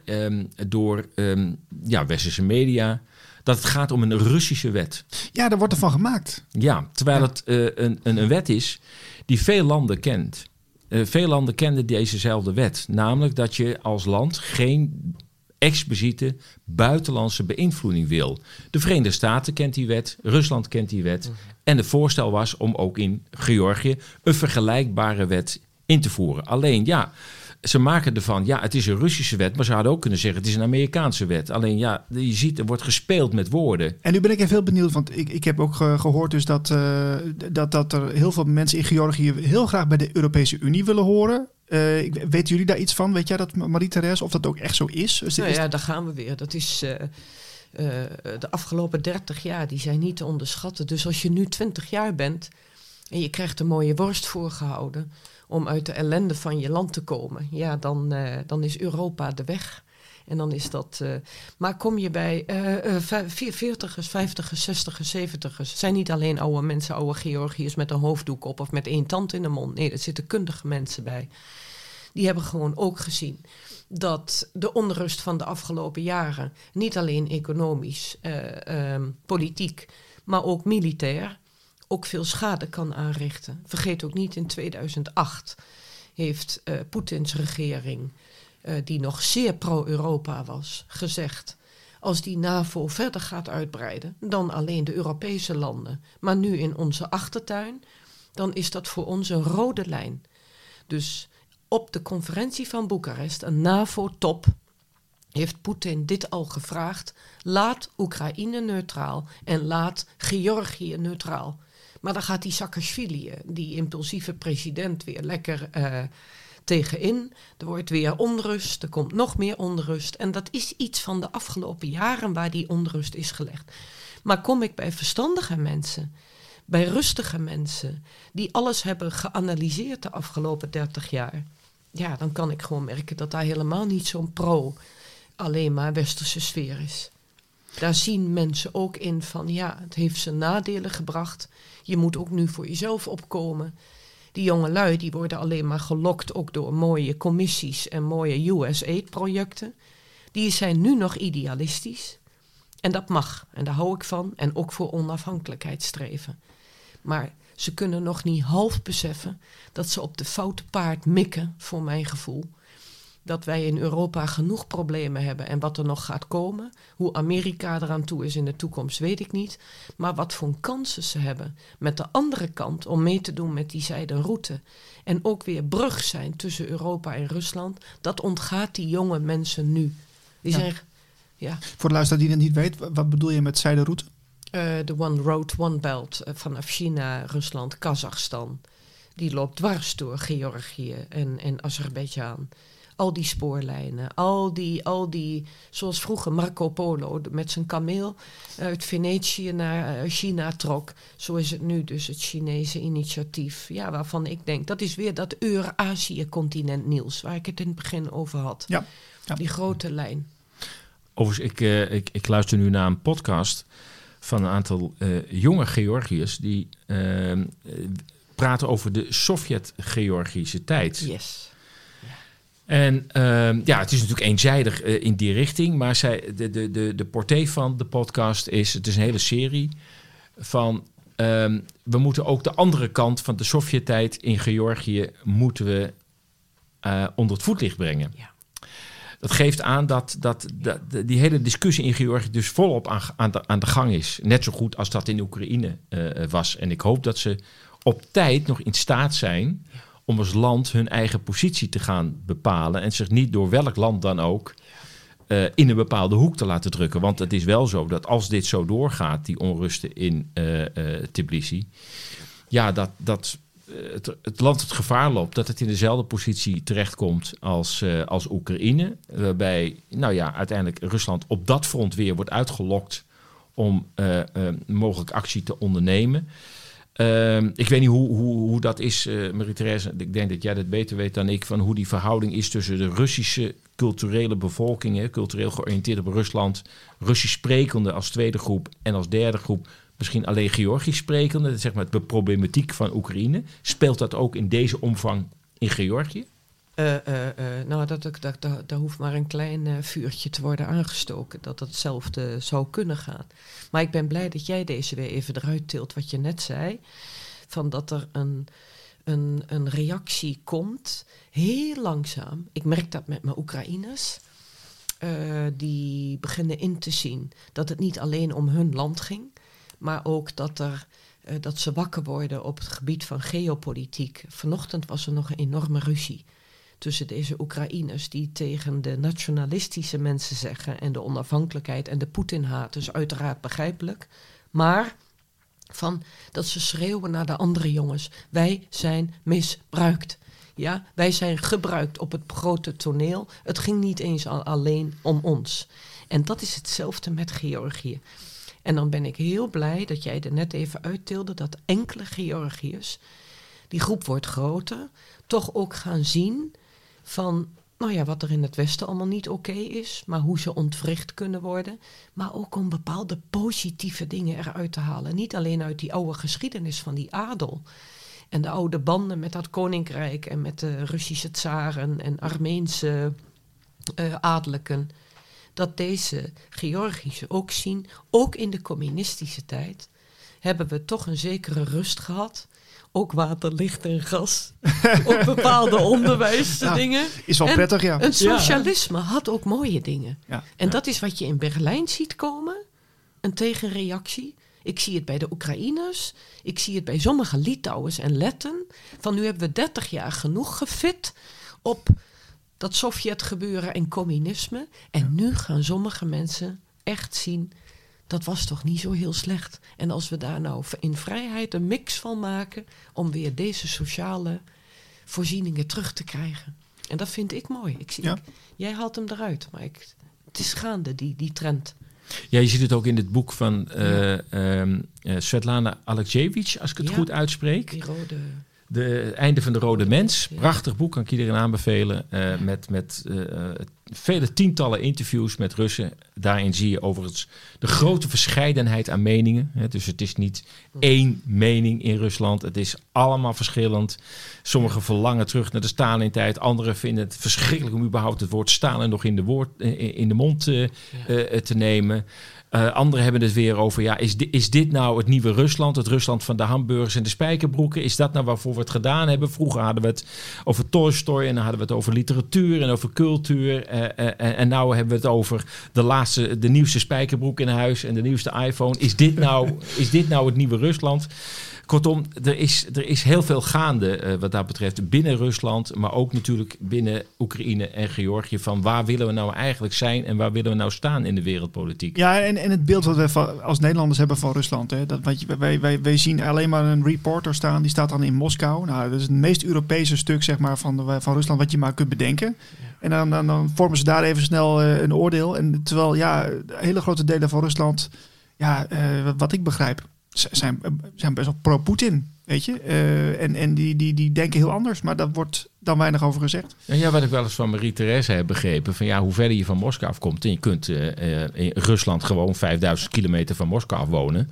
uh, um, door um, ja, westerse media dat het gaat om een Russische wet. Ja, daar wordt er van gemaakt. Ja, terwijl het uh, een, een, een, wet is die veel landen kent. Uh, veel landen kenden dezezelfde wet. Namelijk dat je als land geen expliciete buitenlandse beïnvloeding wil. De Verenigde Staten kent die wet, Rusland kent die wet. En het voorstel was om ook in Georgië een vergelijkbare wet in te voeren. Alleen ja, ze maken ervan, ja, het is een Russische wet, maar ze hadden ook kunnen zeggen, het is een Amerikaanse wet. Alleen ja, je ziet, er wordt gespeeld met woorden. En nu ben ik even heel benieuwd, want ik, ik heb ook gehoord dus dat, uh, dat, dat er heel veel mensen in Georgië heel graag bij de Europese Unie willen horen. Uh, weten jullie daar iets van? Weet jij dat, Marie-Therese, of dat ook echt zo is? is nou ja, daar gaan we weer. Dat is... Uh, de afgelopen 30 jaar, die zijn niet te onderschatten. Dus als je nu 20 jaar bent en je krijgt een mooie worst voorgehouden om uit de ellende van je land te komen, ja, dan, uh, dan is Europa de weg. En dan is dat. Uh, maar kom je bij 40ers, 50ers, 60ers, 70ers. Het zijn niet alleen oude mensen, oude Georgiërs met een hoofddoek op of met één tand in de mond. Nee, er zitten kundige mensen bij. Die hebben gewoon ook gezien dat de onrust van de afgelopen jaren, niet alleen economisch, um, politiek, maar ook militair, ook veel schade kan aanrichten. Vergeet ook niet, in 2008 heeft uh, Poetins regering, uh, die nog zeer pro-Europa was, gezegd... als die NAVO verder gaat uitbreiden dan alleen de Europese landen... maar nu in onze achtertuin, dan is dat voor ons een rode lijn. Dus op de conferentie van Boekarest, een NAVO-top heeft Poetin dit al gevraagd. Laat Oekraïne neutraal en laat Georgië neutraal. Maar dan gaat die Saakashvili, eh, die impulsieve president, weer lekker uh, tegenin. Er wordt weer onrust, er komt nog meer onrust. En dat is iets van de afgelopen jaren waar die onrust is gelegd. Maar kom ik bij verstandige mensen, bij rustige mensen, die alles hebben geanalyseerd de afgelopen 30 jaar. Ja, dan kan ik gewoon merken dat daar helemaal niet zo'n pro, alleen maar westerse sfeer is. Daar zien mensen ook in van ja, het heeft zijn nadelen gebracht. Je moet ook nu voor jezelf opkomen. Die jonge lui die worden alleen maar gelokt ook door mooie commissies en mooie USAID-projecten. Die zijn nu nog idealistisch. En dat mag. En daar hou ik van. En ook voor onafhankelijkheid streven. Maar ze kunnen nog niet half beseffen dat ze op de foute paard mikken, voor mijn gevoel dat wij in Europa genoeg problemen hebben en wat er nog gaat komen. Hoe Amerika eraan toe is in de toekomst, weet ik niet. Maar wat voor kansen ze hebben met de andere kant om mee te doen met die zijde En ook weer brug zijn tussen Europa en Rusland. Dat ontgaat die jonge mensen nu. Die ja. zijn. Ja. Voor de luisteraar die het niet weet, wat bedoel je met zijderoute? De uh, One Road, One Belt uh, vanaf China, Rusland, Kazachstan. Die loopt dwars door Georgië en, en Azerbeidzjan al die spoorlijnen, al die, al die, zoals vroeger Marco Polo met zijn kameel uit Venetië naar uh, China trok. Zo is het nu dus het Chinese initiatief. Ja, waarvan ik denk, dat is weer dat Eurazië-continent, Niels, waar ik het in het begin over had. Ja. ja. Die grote lijn. Overigens, ik, uh, ik, ik luister nu naar een podcast van een aantal uh, jonge Georgiërs die praten over de Sovjet-Georgische tijd. Yes. En uh, ja, het is natuurlijk eenzijdig uh, in die richting. Maar zij, de, de, de, de porté van de podcast is... Het is een hele serie van... Um, we moeten ook de andere kant van de Sovjet-tijd in Georgië... moeten we uh, onder het voetlicht brengen. Ja. Dat geeft aan dat, dat, dat, die hele discussie in Georgië dus volop aan, aan, de, aan de gang is. Net zo goed als dat in Oekraïne uh, was. En ik hoop dat ze op tijd nog in staat zijn... Ja om als land hun eigen positie te gaan bepalen en zich niet door welk land dan ook uh, in een bepaalde hoek te laten drukken. Want het is wel zo dat als dit zo doorgaat, die onrusten in uh, uh, Tbilisi, ja, dat, dat het, het, land het gevaar loopt dat het in dezelfde positie terechtkomt als, als Oekraïne. Waarbij, nou ja, uiteindelijk Rusland op dat front weer wordt uitgelokt om mogelijk actie te ondernemen. Uh, ik weet niet hoe, hoe, hoe dat is, uh, Marie-Therese. Ik denk dat jij dat beter weet dan ik. Van hoe die verhouding is tussen de Russische culturele bevolking. Hè, cultureel georiënteerd op Rusland. Russisch sprekende als tweede groep. En als derde groep misschien alleen Georgisch sprekende. Zeg maar de problematiek van Oekraïne. Speelt dat ook in deze omvang in Georgië? Uh, nou, dat, dat, dat, daar hoeft maar een klein vuurtje te worden aangestoken. Dat hetzelfde zou kunnen gaan. Maar ik ben blij dat jij deze weer even eruit tilt wat je net zei. Van dat er een, een, een reactie komt, heel langzaam. Ik merk dat met mijn Oekraïners. die beginnen in te zien dat het niet alleen om hun land ging. Maar ook dat er dat ze wakker worden op het gebied van geopolitiek. Vanochtend was er nog een enorme ruzie tussen deze Oekraïners die tegen de nationalistische mensen zeggen en de onafhankelijkheid en de Poetin-haat, dus uiteraard begrijpelijk. Maar van dat ze schreeuwen naar de andere jongens: wij zijn misbruikt. Ja, wij zijn gebruikt op het grote toneel. Het ging niet eens al alleen om ons. En dat is hetzelfde met Georgië. En dan ben ik heel blij dat jij er net even uittilde dat enkele Georgiërs, die groep wordt groter, toch ook gaan zien van, nou ja, wat er in het Westen allemaal niet oké is, maar hoe ze ontwricht kunnen worden. Maar ook om bepaalde positieve dingen eruit te halen. Niet alleen uit die oude geschiedenis van die adel. En de oude banden met dat koninkrijk en met de Russische tsaren en Armeense uh, dat deze Georgische ook zien, ook in de communistische tijd, hebben we toch een zekere rust gehad. Ook water, licht en gas. [laughs] ook bepaalde onderwijsdingen. Ja, is wel prettig, ja. Een socialisme had ook mooie dingen. Ja, en dat is wat je in Berlijn ziet komen. Een tegenreactie. Ik zie het bij de Oekraïners. Ik zie het bij sommige Litouwers en Letten. Van nu hebben we 30 jaar genoeg gefit op dat Sovjet-gebeuren en communisme. En nu gaan sommige mensen echt zien, dat was toch niet zo heel slecht. En als we daar nou in vrijheid een mix van maken om weer deze sociale voorzieningen terug te krijgen. En dat vind ik mooi. Ik zie, jij haalt hem eruit, maar ik, het is gaande, die, die trend. Ja, je ziet het ook in het boek van uh, uh, Svetlana Alexievich, als ik het goed uitspreek. Die rode... De Einde van de Rode Mens. Prachtig boek, kan ik iedereen aanbevelen. Uh, met met uh, vele tientallen interviews met Russen. Daarin zie je overigens de grote verscheidenheid aan meningen. Hè. Dus het is niet één mening in Rusland. Het is allemaal verschillend. Sommigen verlangen terug naar de Stalin-tijd. Anderen vinden het verschrikkelijk om überhaupt het woord Stalin nog in de, woord, in de mond te nemen. Uh, anderen hebben het weer over, ja, is, di is dit nou het nieuwe Rusland? Het Rusland van de hamburgers en de spijkerbroeken? Is dat nou waarvoor we het gedaan hebben? Vroeger hadden we het over Tolstoy en dan hadden we het over literatuur en over cultuur. Uh, uh, en nu hebben we het over de laatste, de nieuwste spijkerbroek in huis en de nieuwste iPhone. Is dit nou, [laughs] is dit nou het nieuwe Rusland? Kortom, er is, er is heel veel gaande uh, wat dat betreft binnen Rusland, maar ook natuurlijk binnen Oekraïne en Georgië. Van waar willen we nou eigenlijk zijn en waar willen we nou staan in de wereldpolitiek? Ja, en, en het beeld wat we als Nederlanders hebben van Rusland. Hè, dat, wat je, wij, wij, wij zien alleen maar een reporter staan, die staat dan in Moskou. Nou, dat is het meest Europese stuk zeg maar, van, de, van Rusland wat je maar kunt bedenken. En dan, dan, dan vormen ze daar even snel uh, een oordeel. En terwijl ja, hele grote delen van Rusland, ja, uh, wat ik begrijp, zijn, zijn best wel pro-Poetin. Weet je? Uh, en en die, die, die denken heel anders, maar daar wordt dan weinig over gezegd. Ja, wat ik wel eens van Marie-Therese heb begrepen: van ja, hoe verder je van Moskou afkomt en je kunt uh, in Rusland gewoon 5000 kilometer van Moskou wonen.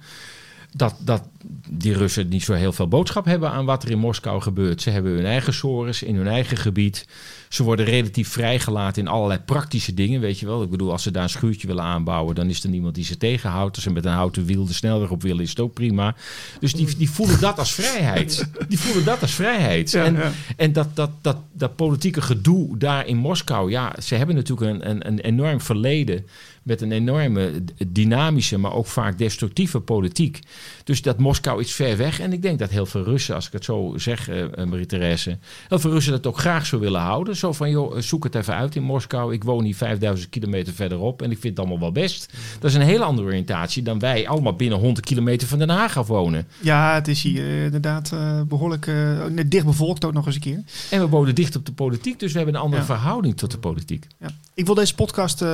Dat, dat die Russen niet zo heel veel boodschap hebben aan wat er in Moskou gebeurt. Ze hebben hun eigen sores in hun eigen gebied. Ze worden relatief vrijgelaten in allerlei praktische dingen, weet je wel. Ik bedoel, als ze daar een schuurtje willen aanbouwen, dan is er niemand die ze tegenhoudt. Als ze met een houten wiel de snelweg op willen, is het ook prima. Dus die, die voelen dat als vrijheid. Die voelen dat als vrijheid. Ja, en ja. en dat, dat, dat, dat politieke gedoe daar in Moskou, ja, ze hebben natuurlijk een, een, een enorm verleden met een enorme dynamische, maar ook vaak destructieve politiek. Dus dat Moskou is ver weg. En ik denk dat heel veel Russen, als ik het zo zeg, uh, Marie-Therese, heel veel Russen dat ook graag zo willen houden. Zo van, joh, zoek het even uit in Moskou. Ik woon hier 5000 kilometer verderop en ik vind het allemaal wel best. Dat is een hele andere oriëntatie dan wij allemaal binnen 100 kilometer van Den Haag gaan wonen. Ja, het is hier uh, inderdaad uh, behoorlijk net dicht bevolkt ook nog eens een keer. En we wonen dicht op de politiek, dus we hebben een andere ja. verhouding tot de politiek. Ja. Ik wil deze podcast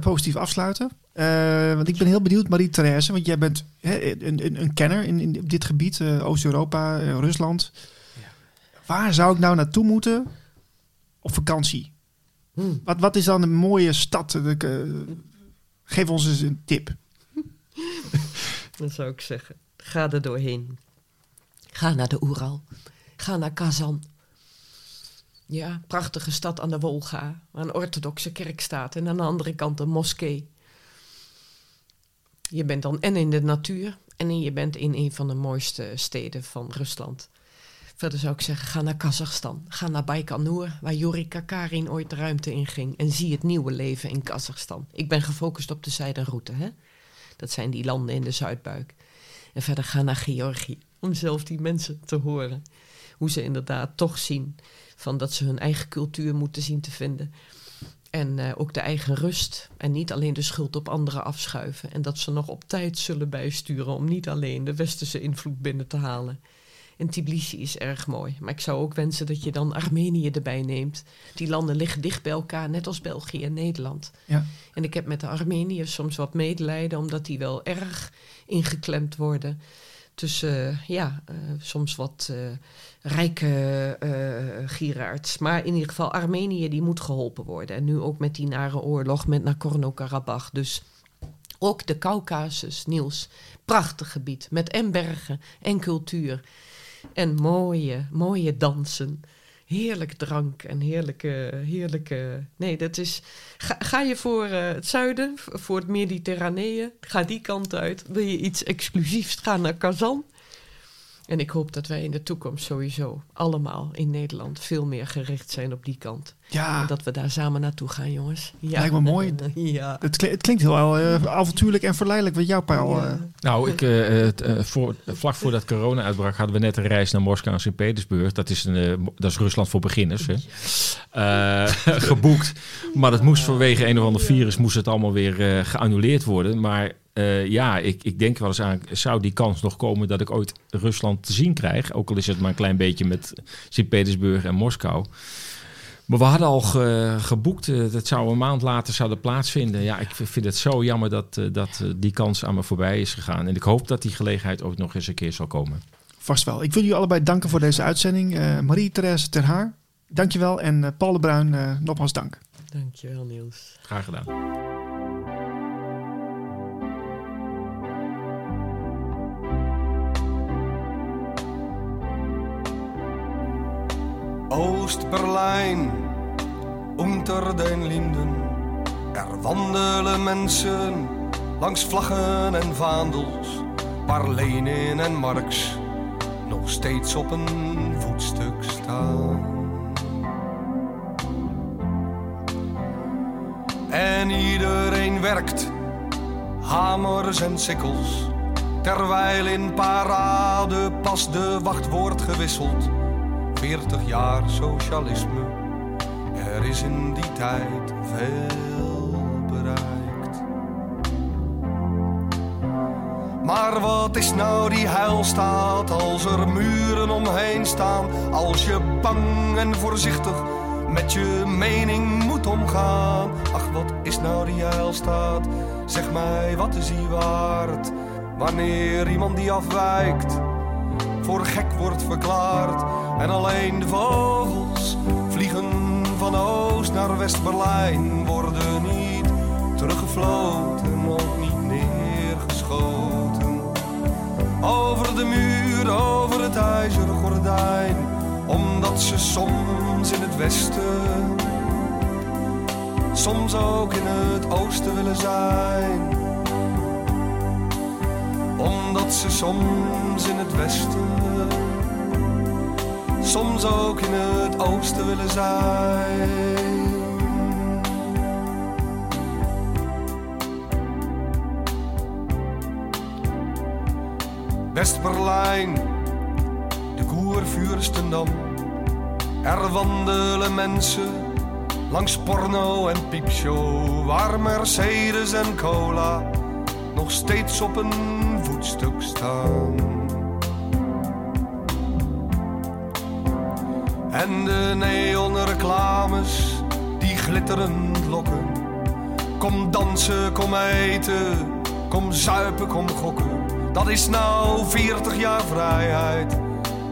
positief afsluiten. Uh, want ik ben heel benieuwd, Marie-Therese, want jij bent hè, een, een, een, kenner in, in dit gebied, uh, Oost-Europa, uh, Rusland. Ja. Waar zou ik nou naartoe moeten op vakantie? Hmm. Wat, wat is dan een mooie stad? geef ons eens een tip. [laughs] Dan zou ik zeggen, ga er doorheen. Ga naar de Oeral. Ga naar Kazan. Ja, prachtige stad aan de Wolga, waar een orthodoxe kerk staat en aan de andere kant een moskee. Je bent dan en in de natuur en je bent in een van de mooiste steden van Rusland. Verder zou ik zeggen, ga naar Kazachstan. Ga naar Baikonur, waar Yuri Kakarin ooit de ruimte in ging. En zie het nieuwe leven in Kazachstan. Ik ben gefocust op de zijderoute, hè. Dat zijn die landen in de Zuidbuik. En verder ga naar Georgië, om zelf die mensen te horen. Hoe ze inderdaad toch zien van dat ze hun eigen cultuur moeten zien te vinden. En uh, ook de eigen rust. En niet alleen de schuld op anderen afschuiven. En dat ze nog op tijd zullen bijsturen om niet alleen de westerse invloed binnen te halen. En Tbilisi is erg mooi. Maar ik zou ook wensen dat je dan Armenië erbij neemt. Die landen liggen dicht bij elkaar, net als België en Nederland. Ja. En ik heb met de Armeniërs soms wat medelijden, omdat die wel erg ingeklemd worden. Tussen, uh, ja, uh, soms wat uh, rijke gieraards. Maar in ieder geval, Armenië die moet geholpen worden. En nu ook met die nare oorlog met Nagorno-Karabakh. Dus ook de Caucasus, Niels. Prachtig gebied, met en bergen en cultuur. En mooie, mooie dansen. Heerlijk drank en heerlijke, heerlijke... Nee, dat is... Ga, je voor uh, het zuiden, voor het Mediterranee, ga die kant uit. Wil je iets exclusiefs, ga naar Kazan. En ik hoop dat wij in de toekomst sowieso allemaal in Nederland veel meer gericht zijn op die kant. Ja. En dat we daar samen naartoe gaan, jongens. Ja. Lijkt me mooi. [laughs] ja. Het, klinkt, het klinkt heel uh, avontuurlijk en verleidelijk wat jou, Paul. Ja. Uh. Nou, ik, uh, voor, vlak voordat corona uitbrak hadden we net een reis naar Moskou en Sint-Petersburg. Dat, is een, dat is Rusland voor beginners. Hè. geboekt. Maar dat moest vanwege een of ander virus moest het allemaal weer geannuleerd worden. Maar uh, ja, ik, ik denk wel eens aan, zou die kans nog komen dat ik ooit Rusland te zien krijg? Ook al is het maar een klein beetje met Sint-Petersburg en Moskou. Maar we hadden al ge, geboekt, uh, dat zou een maand later zouden plaatsvinden. Ja, ik vind het zo jammer dat, uh, dat die kans aan me voorbij is gegaan. En ik hoop dat die gelegenheid ook nog eens een keer zal komen. Vast wel. Ik wil jullie allebei danken voor deze uitzending. Marie-Therese Terhaar, dankjewel. En Paul de Bruin, nogmaals dank. Dankjewel Niels. Graag gedaan. Oost-Berlijn, unter den Linden. Er wandelen mensen langs vlaggen en vaandels, waar Lenin en Marx nog steeds op een voetstuk staan. En iedereen werkt, hamers en sikkels, terwijl in parade pas de wacht wordt gewisseld. 40 jaar socialisme, er is in die tijd veel bereikt. Maar wat is nou die heilstaat als er muren omheen staan? Als je bang en voorzichtig met je mening moet omgaan. Ach, wat is nou die heilstaat? Zeg mij, wat is die waard? Wanneer iemand die afwijkt voor gek wordt verklaard. En alleen de vogels vliegen van Oost naar West-Berlijn. Worden niet teruggefloten, ook niet neergeschoten. Over de muur, over het ijzeren gordijn. Omdat ze soms in het westen, soms ook in het oosten willen zijn ze soms in het westen, soms ook in het oosten willen zijn. West-Berlijn, de Koervuurstendam. Er wandelen mensen langs porno en piepshow, waar Mercedes en cola nog steeds op een voetstuk staan. En de neonreclames die glitterend lokken. Kom dansen, kom eten, kom zuipen, kom gokken. Dat is nou 40 jaar vrijheid.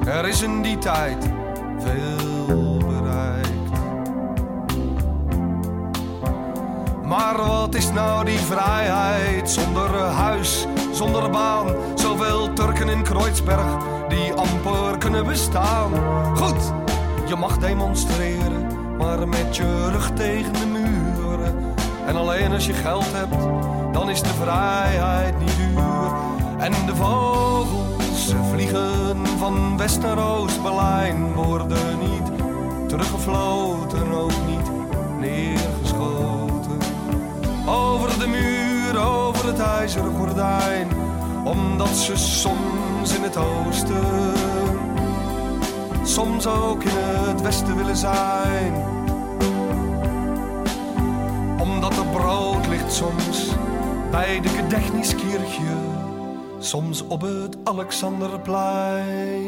Er is in die tijd veel bereikt. Maar wat is nou die vrijheid zonder huis, zonder baan? Zoveel Turken in Kreuzberg die amper kunnen bestaan. Goed, Je mag demonstreren, maar met je rug tegen de muren. En alleen als je geld hebt, dan is de vrijheid niet duur. En de vogels ze vliegen van West naar Oost, Berlijn worden niet teruggefloten, ook het ijzeren gordijn, omdat ze soms in het oosten, soms ook in het westen willen zijn. Omdat er brood ligt soms bij de Gedechniskirche, soms op het Alexanderplein.